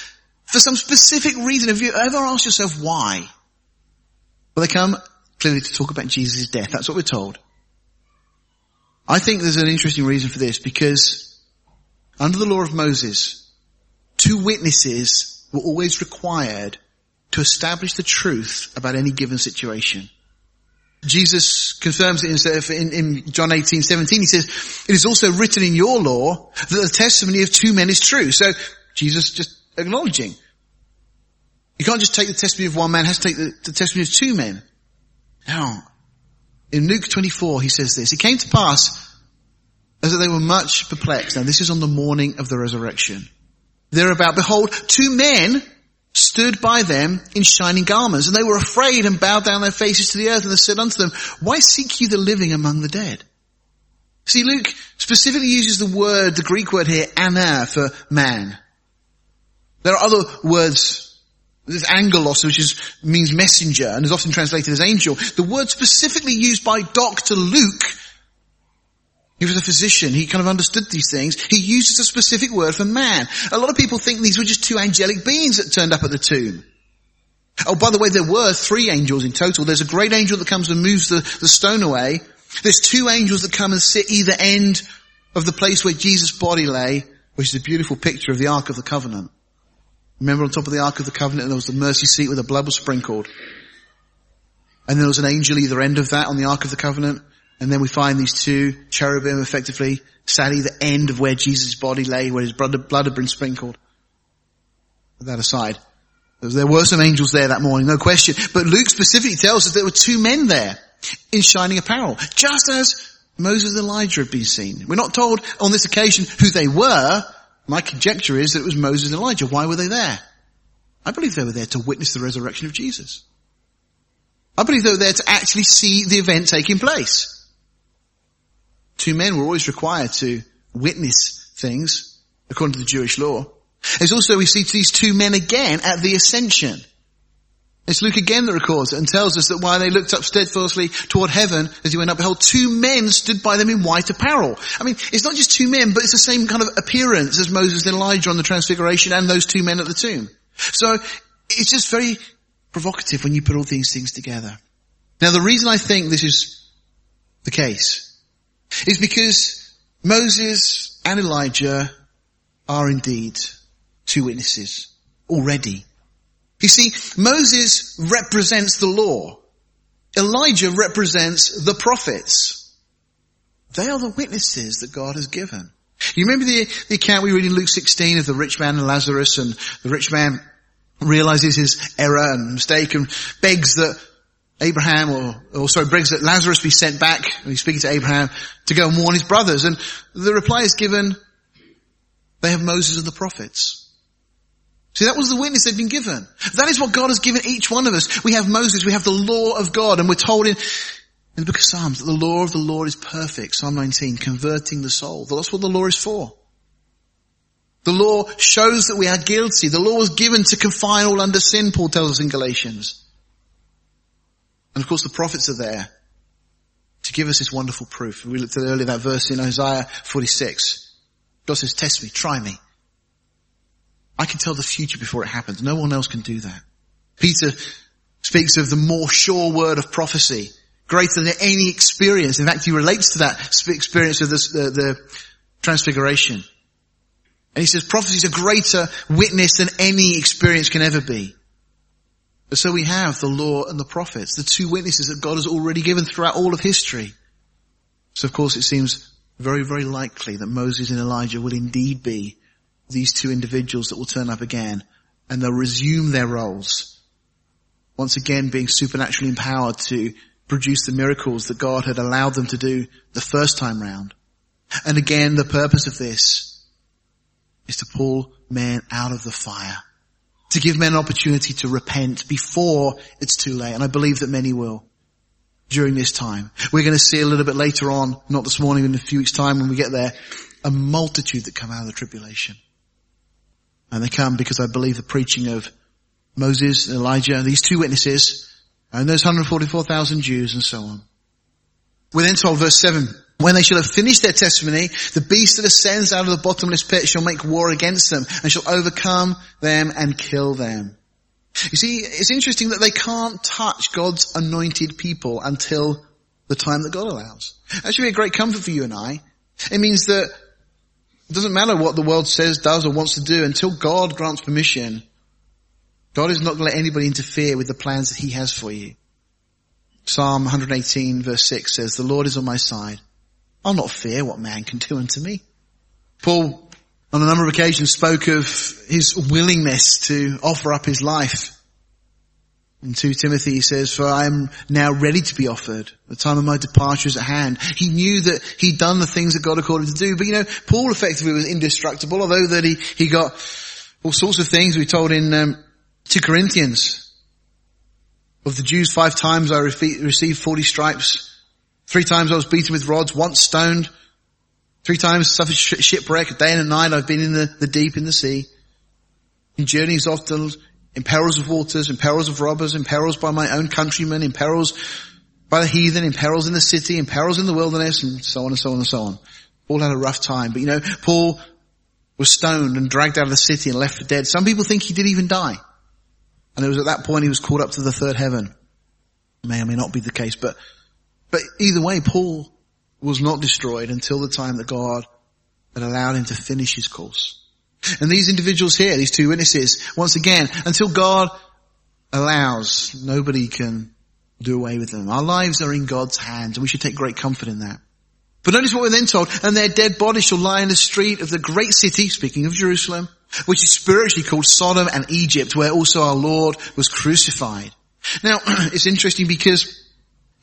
for some specific reason. Have you ever asked yourself why? Well, they come clearly to talk about Jesus' death. That's what we're told. I think there's an interesting reason for this because under the law of Moses, two witnesses were always required to establish the truth about any given situation. Jesus confirms it in, in, John 18, 17. He says, it is also written in your law that the testimony of two men is true. So Jesus just acknowledging. You can't just take the testimony of one man, has to take the, the testimony of two men. Now, in Luke 24, he says this, it came to pass as that they were much perplexed. Now this is on the morning of the resurrection. Thereabout, behold, two men stood by them in shining garments, and they were afraid and bowed down their faces to the earth, and they said unto them, Why seek you the living among the dead? See, Luke specifically uses the word, the Greek word here, aner, for man. There are other words this angelos, which is, means messenger and is often translated as angel. The word specifically used by Dr. Luke, he was a physician, he kind of understood these things. He uses a specific word for man. A lot of people think these were just two angelic beings that turned up at the tomb. Oh, by the way, there were three angels in total. There's a great angel that comes and moves the, the stone away. There's two angels that come and sit either end of the place where Jesus' body lay, which is a beautiful picture of the Ark of the Covenant. Remember on top of the Ark of the Covenant there was the mercy seat where the blood was sprinkled. And there was an angel either end of that on the Ark of the Covenant. And then we find these two cherubim effectively sadly the end of where Jesus' body lay, where his blood, blood had been sprinkled. Put that aside. There were some angels there that morning, no question. But Luke specifically tells us there were two men there in shining apparel, just as Moses and Elijah had been seen. We're not told on this occasion who they were. My conjecture is that it was Moses and Elijah. Why were they there? I believe they were there to witness the resurrection of Jesus. I believe they were there to actually see the event taking place. Two men were always required to witness things according to the Jewish law. There's also, we see these two men again at the ascension. It's Luke again that records it and tells us that while they looked up steadfastly toward heaven as he went up, behold, two men stood by them in white apparel. I mean, it's not just two men, but it's the same kind of appearance as Moses and Elijah on the transfiguration and those two men at the tomb. So it's just very provocative when you put all these things together. Now the reason I think this is the case is because Moses and Elijah are indeed two witnesses already. You see, Moses represents the law. Elijah represents the prophets. They are the witnesses that God has given. You remember the, the account we read in Luke 16 of the rich man and Lazarus and the rich man realizes his error and mistake and begs that Abraham or, or sorry, begs that Lazarus be sent back, he's speaking to Abraham, to go and warn his brothers. And the reply is given, they have Moses and the prophets. See, that was the witness they'd been given. That is what God has given each one of us. We have Moses, we have the law of God, and we're told in, in the book of Psalms that the law of the Lord is perfect. Psalm 19, converting the soul. That's what the law is for. The law shows that we are guilty. The law was given to confine all under sin, Paul tells us in Galatians. And of course the prophets are there to give us this wonderful proof. We looked at earlier that verse in Isaiah 46. God says, test me, try me. I can tell the future before it happens. No one else can do that. Peter speaks of the more sure word of prophecy, greater than any experience. In fact, he relates to that experience of this, the, the transfiguration. And he says prophecy is a greater witness than any experience can ever be. So we have the law and the prophets, the two witnesses that God has already given throughout all of history. So of course it seems very, very likely that Moses and Elijah will indeed be these two individuals that will turn up again and they'll resume their roles. Once again being supernaturally empowered to produce the miracles that God had allowed them to do the first time round. And again, the purpose of this is to pull men out of the fire. To give men an opportunity to repent before it's too late. And I believe that many will during this time. We're going to see a little bit later on, not this morning, in a few weeks time when we get there, a multitude that come out of the tribulation. And they come because I believe the preaching of Moses and Elijah, these two witnesses, and those 144,000 Jews and so on. We're then told verse 7, when they shall have finished their testimony, the beast that ascends out of the bottomless pit shall make war against them and shall overcome them and kill them. You see, it's interesting that they can't touch God's anointed people until the time that God allows. That should be a great comfort for you and I. It means that it doesn't matter what the world says, does, or wants to do until God grants permission. God is not going to let anybody interfere with the plans that he has for you. Psalm 118 verse 6 says, the Lord is on my side. I'll not fear what man can do unto me. Paul, on a number of occasions, spoke of his willingness to offer up his life. In 2 Timothy he says, for I am now ready to be offered. The time of my departure is at hand. He knew that he'd done the things that God had called him to do. But you know, Paul effectively was indestructible, although that he, he got all sorts of things we told in um, 2 Corinthians. Of the Jews, five times I received 40 stripes. Three times I was beaten with rods, once stoned. Three times suffered shipwreck, a day and night I've been in the, the deep in the sea. In journeys often, in perils of waters, in perils of robbers, in perils by my own countrymen, in perils by the heathen, in perils in the city, in perils in the wilderness, and so on and so on and so on. Paul had a rough time, but you know, Paul was stoned and dragged out of the city and left for dead. Some people think he did even die. And it was at that point he was called up to the third heaven. May or may not be the case, but but either way, Paul was not destroyed until the time that God had allowed him to finish his course. And these individuals here, these two witnesses, once again, until God allows, nobody can do away with them. Our lives are in God's hands and we should take great comfort in that. But notice what we're then told, and their dead bodies shall lie in the street of the great city, speaking of Jerusalem, which is spiritually called Sodom and Egypt, where also our Lord was crucified. Now, it's interesting because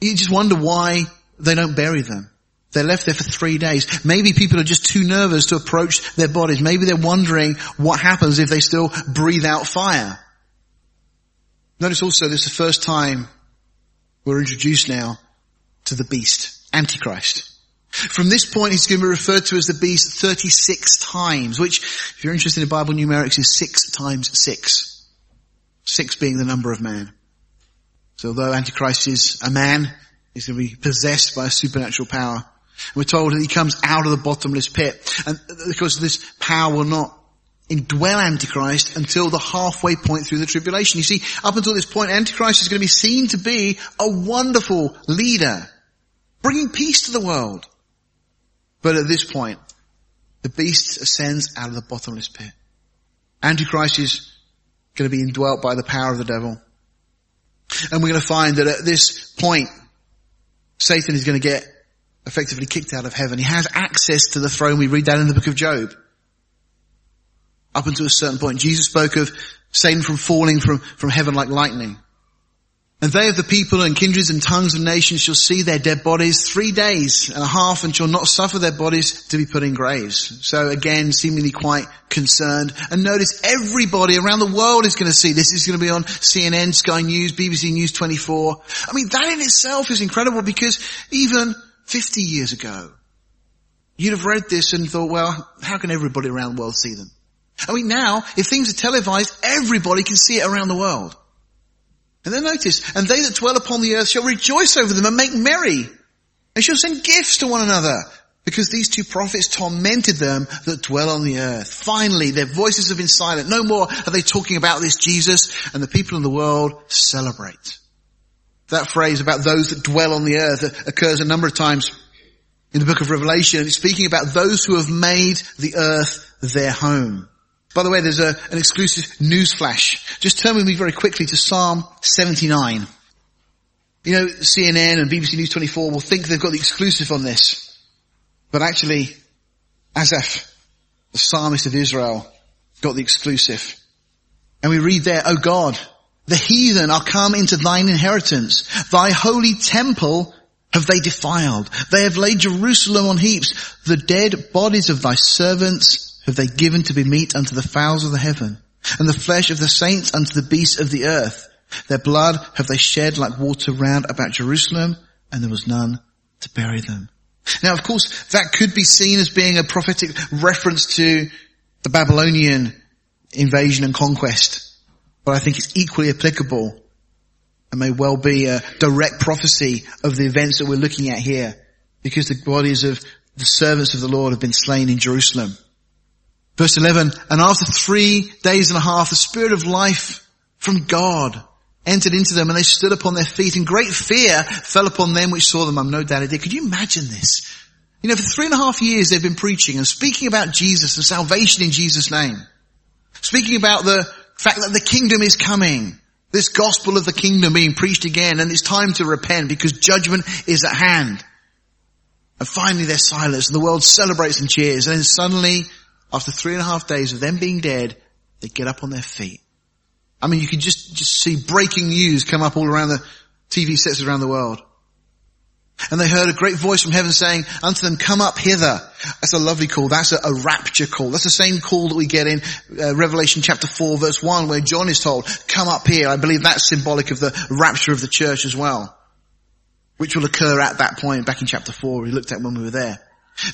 you just wonder why they don't bury them. They're left there for three days. Maybe people are just too nervous to approach their bodies. Maybe they're wondering what happens if they still breathe out fire. Notice also this is the first time we're introduced now to the beast, Antichrist. From this point, he's going to be referred to as the beast 36 times, which, if you're interested in Bible numerics, is 6 times 6. 6 being the number of man. So although Antichrist is a man, he's going to be possessed by a supernatural power. We're told that he comes out of the bottomless pit. And uh, because this power will not indwell Antichrist until the halfway point through the tribulation. You see, up until this point, Antichrist is going to be seen to be a wonderful leader, bringing peace to the world. But at this point, the beast ascends out of the bottomless pit. Antichrist is going to be indwelt by the power of the devil. And we're going to find that at this point, Satan is going to get effectively kicked out of heaven. He has access to the throne. We read that in the book of Job. Up until a certain point, Jesus spoke of Satan from falling from, from heaven like lightning. And they of the people and kindreds and tongues and nations shall see their dead bodies three days and a half and shall not suffer their bodies to be put in graves. So again, seemingly quite concerned. And notice everybody around the world is going to see this. Is going to be on CNN, Sky News, BBC News 24. I mean, that in itself is incredible because even 50 years ago, you'd have read this and thought, well, how can everybody around the world see them? I mean, now, if things are televised, everybody can see it around the world. And then notice, and they that dwell upon the earth shall rejoice over them and make merry. They shall send gifts to one another because these two prophets tormented them that dwell on the earth. Finally, their voices have been silent. No more are they talking about this Jesus and the people in the world celebrate. That phrase about those that dwell on the earth occurs a number of times in the book of Revelation. It's speaking about those who have made the earth their home. By the way, there's a, an exclusive news flash. Just turn with me very quickly to Psalm 79. You know, CNN and BBC News 24 will think they've got the exclusive on this. But actually, Asaph, the psalmist of Israel, got the exclusive. And we read there, O God, the heathen are come into thine inheritance. Thy holy temple have they defiled. They have laid Jerusalem on heaps. The dead bodies of thy servants have they given to be meat unto the fowls of the heaven, and the flesh of the saints unto the beasts of the earth. Their blood have they shed like water round about Jerusalem, and there was none to bury them. Now of course, that could be seen as being a prophetic reference to the Babylonian invasion and conquest, but I think it's equally applicable and may well be a direct prophecy of the events that we're looking at here, because the bodies of the servants of the Lord have been slain in Jerusalem. Verse 11, and after three days and a half, the spirit of life from God entered into them and they stood upon their feet and great fear fell upon them which saw them. I'm no doubt it did. Could you imagine this? You know, for three and a half years they've been preaching and speaking about Jesus and salvation in Jesus' name. Speaking about the fact that the kingdom is coming. This gospel of the kingdom being preached again and it's time to repent because judgment is at hand. And finally they're silenced and the world celebrates and cheers and then suddenly after three and a half days of them being dead, they get up on their feet. I mean, you can just, just see breaking news come up all around the TV sets around the world. And they heard a great voice from heaven saying unto them, come up hither. That's a lovely call. That's a, a rapture call. That's the same call that we get in uh, Revelation chapter 4 verse 1 where John is told, come up here. I believe that's symbolic of the rapture of the church as well. Which will occur at that point back in chapter 4 we looked at when we were there.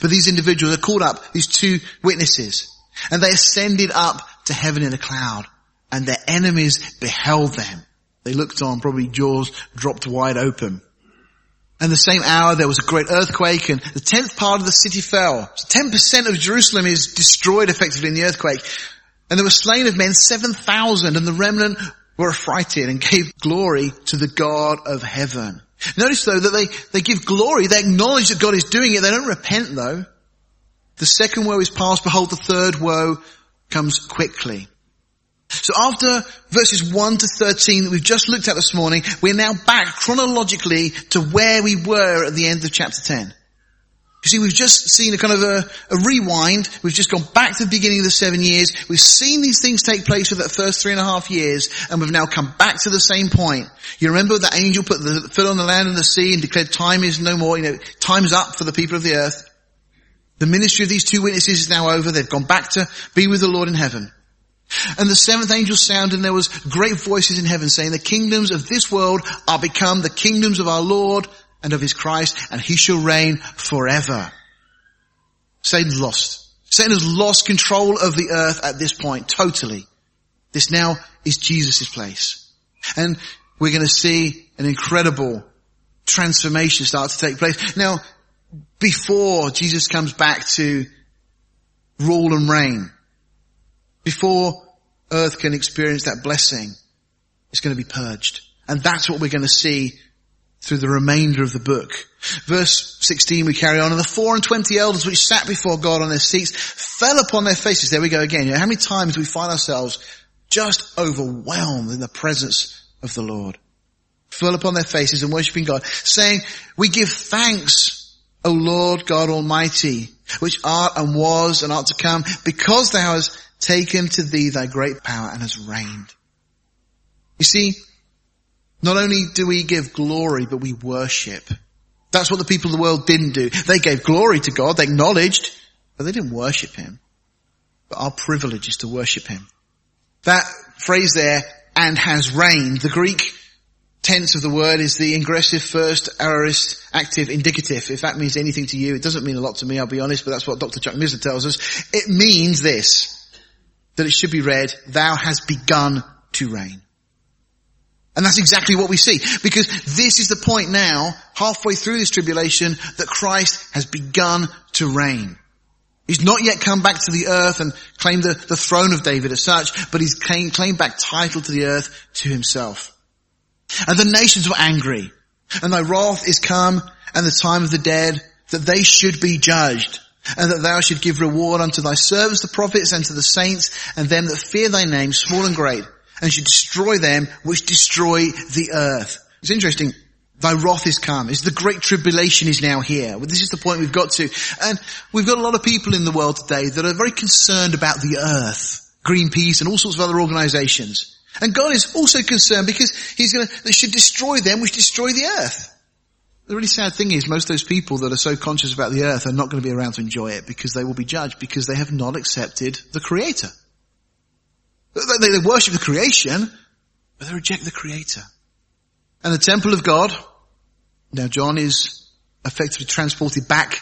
But these individuals are called up, these two witnesses, and they ascended up to heaven in a cloud, and their enemies beheld them. They looked on, probably jaws dropped wide open. And the same hour there was a great earthquake and the tenth part of the city fell. So 10% of Jerusalem is destroyed effectively in the earthquake. And there were slain of men 7,000 and the remnant were affrighted and gave glory to the God of heaven. Notice though that they, they give glory, they acknowledge that God is doing it, they don't repent though. The second woe is past, behold the third woe comes quickly. So after verses 1 to 13 that we've just looked at this morning, we're now back chronologically to where we were at the end of chapter 10. You see, we've just seen a kind of a, a, rewind. We've just gone back to the beginning of the seven years. We've seen these things take place for that first three and a half years, and we've now come back to the same point. You remember that angel put the foot on the land and the sea and declared time is no more, you know, time's up for the people of the earth. The ministry of these two witnesses is now over. They've gone back to be with the Lord in heaven. And the seventh angel sounded and there was great voices in heaven saying, the kingdoms of this world are become the kingdoms of our Lord and of his Christ, and he shall reign forever. Satan's lost. Satan has lost control of the earth at this point, totally. This now is Jesus' place. And we're going to see an incredible transformation start to take place. Now, before Jesus comes back to rule and reign, before earth can experience that blessing, it's going to be purged. And that's what we're going to see through the remainder of the book. Verse 16 we carry on, and the four and twenty elders which sat before God on their seats fell upon their faces. There we go again. You know, how many times do we find ourselves just overwhelmed in the presence of the Lord? Fell upon their faces and worshipping God, saying, we give thanks, O Lord God Almighty, which art and was and art to come, because thou hast taken to thee thy great power and hast reigned. You see, not only do we give glory, but we worship. That's what the people of the world didn't do. They gave glory to God, they acknowledged, but they didn't worship Him. But our privilege is to worship Him. That phrase there, and has reigned, the Greek tense of the word is the ingressive first aorist active indicative. If that means anything to you, it doesn't mean a lot to me, I'll be honest, but that's what Dr. Chuck Missler tells us. It means this, that it should be read, thou has begun to reign. And that's exactly what we see. Because this is the point now, halfway through this tribulation, that Christ has begun to reign. He's not yet come back to the earth and claimed the, the throne of David as such, but he's claimed, claimed back title to the earth to himself. And the nations were angry. And thy wrath is come and the time of the dead that they should be judged and that thou should give reward unto thy servants the prophets and to the saints and them that fear thy name small and great and should destroy them which destroy the earth. It's interesting. Thy wrath is come. It's the great tribulation is now here. This is the point we've got to. And we've got a lot of people in the world today that are very concerned about the earth. Greenpeace and all sorts of other organizations. And God is also concerned because He's gonna, they should destroy them which destroy the earth. The really sad thing is most of those people that are so conscious about the earth are not going to be around to enjoy it because they will be judged because they have not accepted the Creator. They, worship the creation, but they reject the creator. And the temple of God, now John is effectively transported back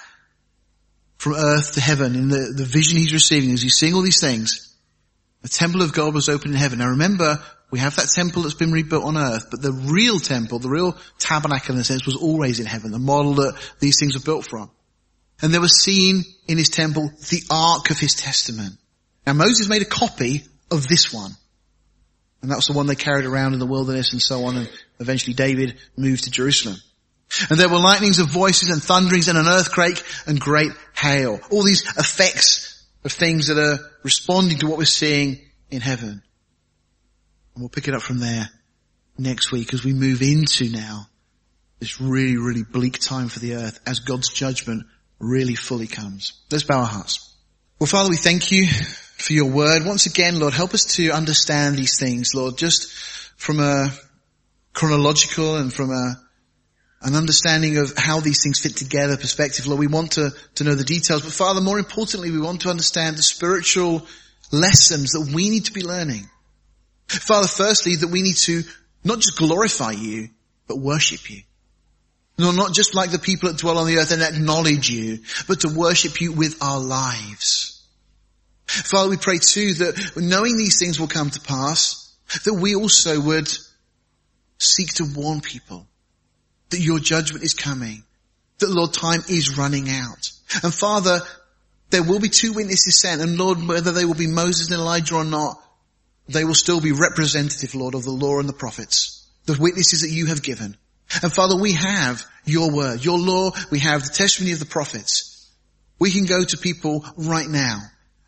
from earth to heaven in the, the vision he's receiving as he's seeing all these things. The temple of God was open in heaven. Now remember, we have that temple that's been rebuilt on earth, but the real temple, the real tabernacle in a sense, was always in heaven, the model that these things were built from. And there was seen in his temple the ark of his testament. Now Moses made a copy of this one. And that was the one they carried around in the wilderness and so on and eventually David moved to Jerusalem. And there were lightnings of voices and thunderings and an earthquake and great hail. All these effects of things that are responding to what we're seeing in heaven. And we'll pick it up from there next week as we move into now this really, really bleak time for the earth as God's judgment really fully comes. Let's bow our hearts. Well, Father, we thank you for your word. Once again, Lord, help us to understand these things, Lord, just from a chronological and from a, an understanding of how these things fit together perspective. Lord, we want to, to know the details, but Father, more importantly, we want to understand the spiritual lessons that we need to be learning. Father, firstly, that we need to not just glorify you, but worship you. No, not just like the people that dwell on the earth and acknowledge you, but to worship you with our lives. Father, we pray too that knowing these things will come to pass, that we also would seek to warn people that your judgment is coming, that Lord, time is running out. And Father, there will be two witnesses sent, and Lord, whether they will be Moses and Elijah or not, they will still be representative, Lord, of the law and the prophets, the witnesses that you have given. And Father, we have your word, your law, we have the testimony of the prophets. We can go to people right now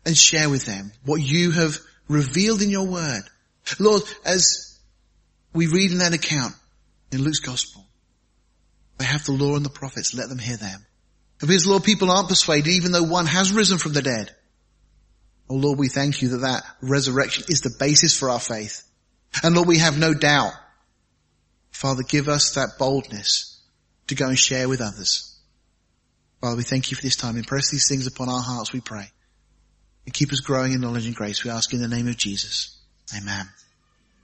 and share with them what you have revealed in your word. Lord, as we read in that account in Luke's gospel, they have the law and the prophets, let them hear them. And because Lord, people aren't persuaded even though one has risen from the dead. Oh Lord, we thank you that that resurrection is the basis for our faith. And Lord, we have no doubt. Father, give us that boldness to go and share with others. Father, we thank you for this time. Impress these things upon our hearts, we pray. And keep us growing in knowledge and grace. We ask in the name of Jesus. Amen.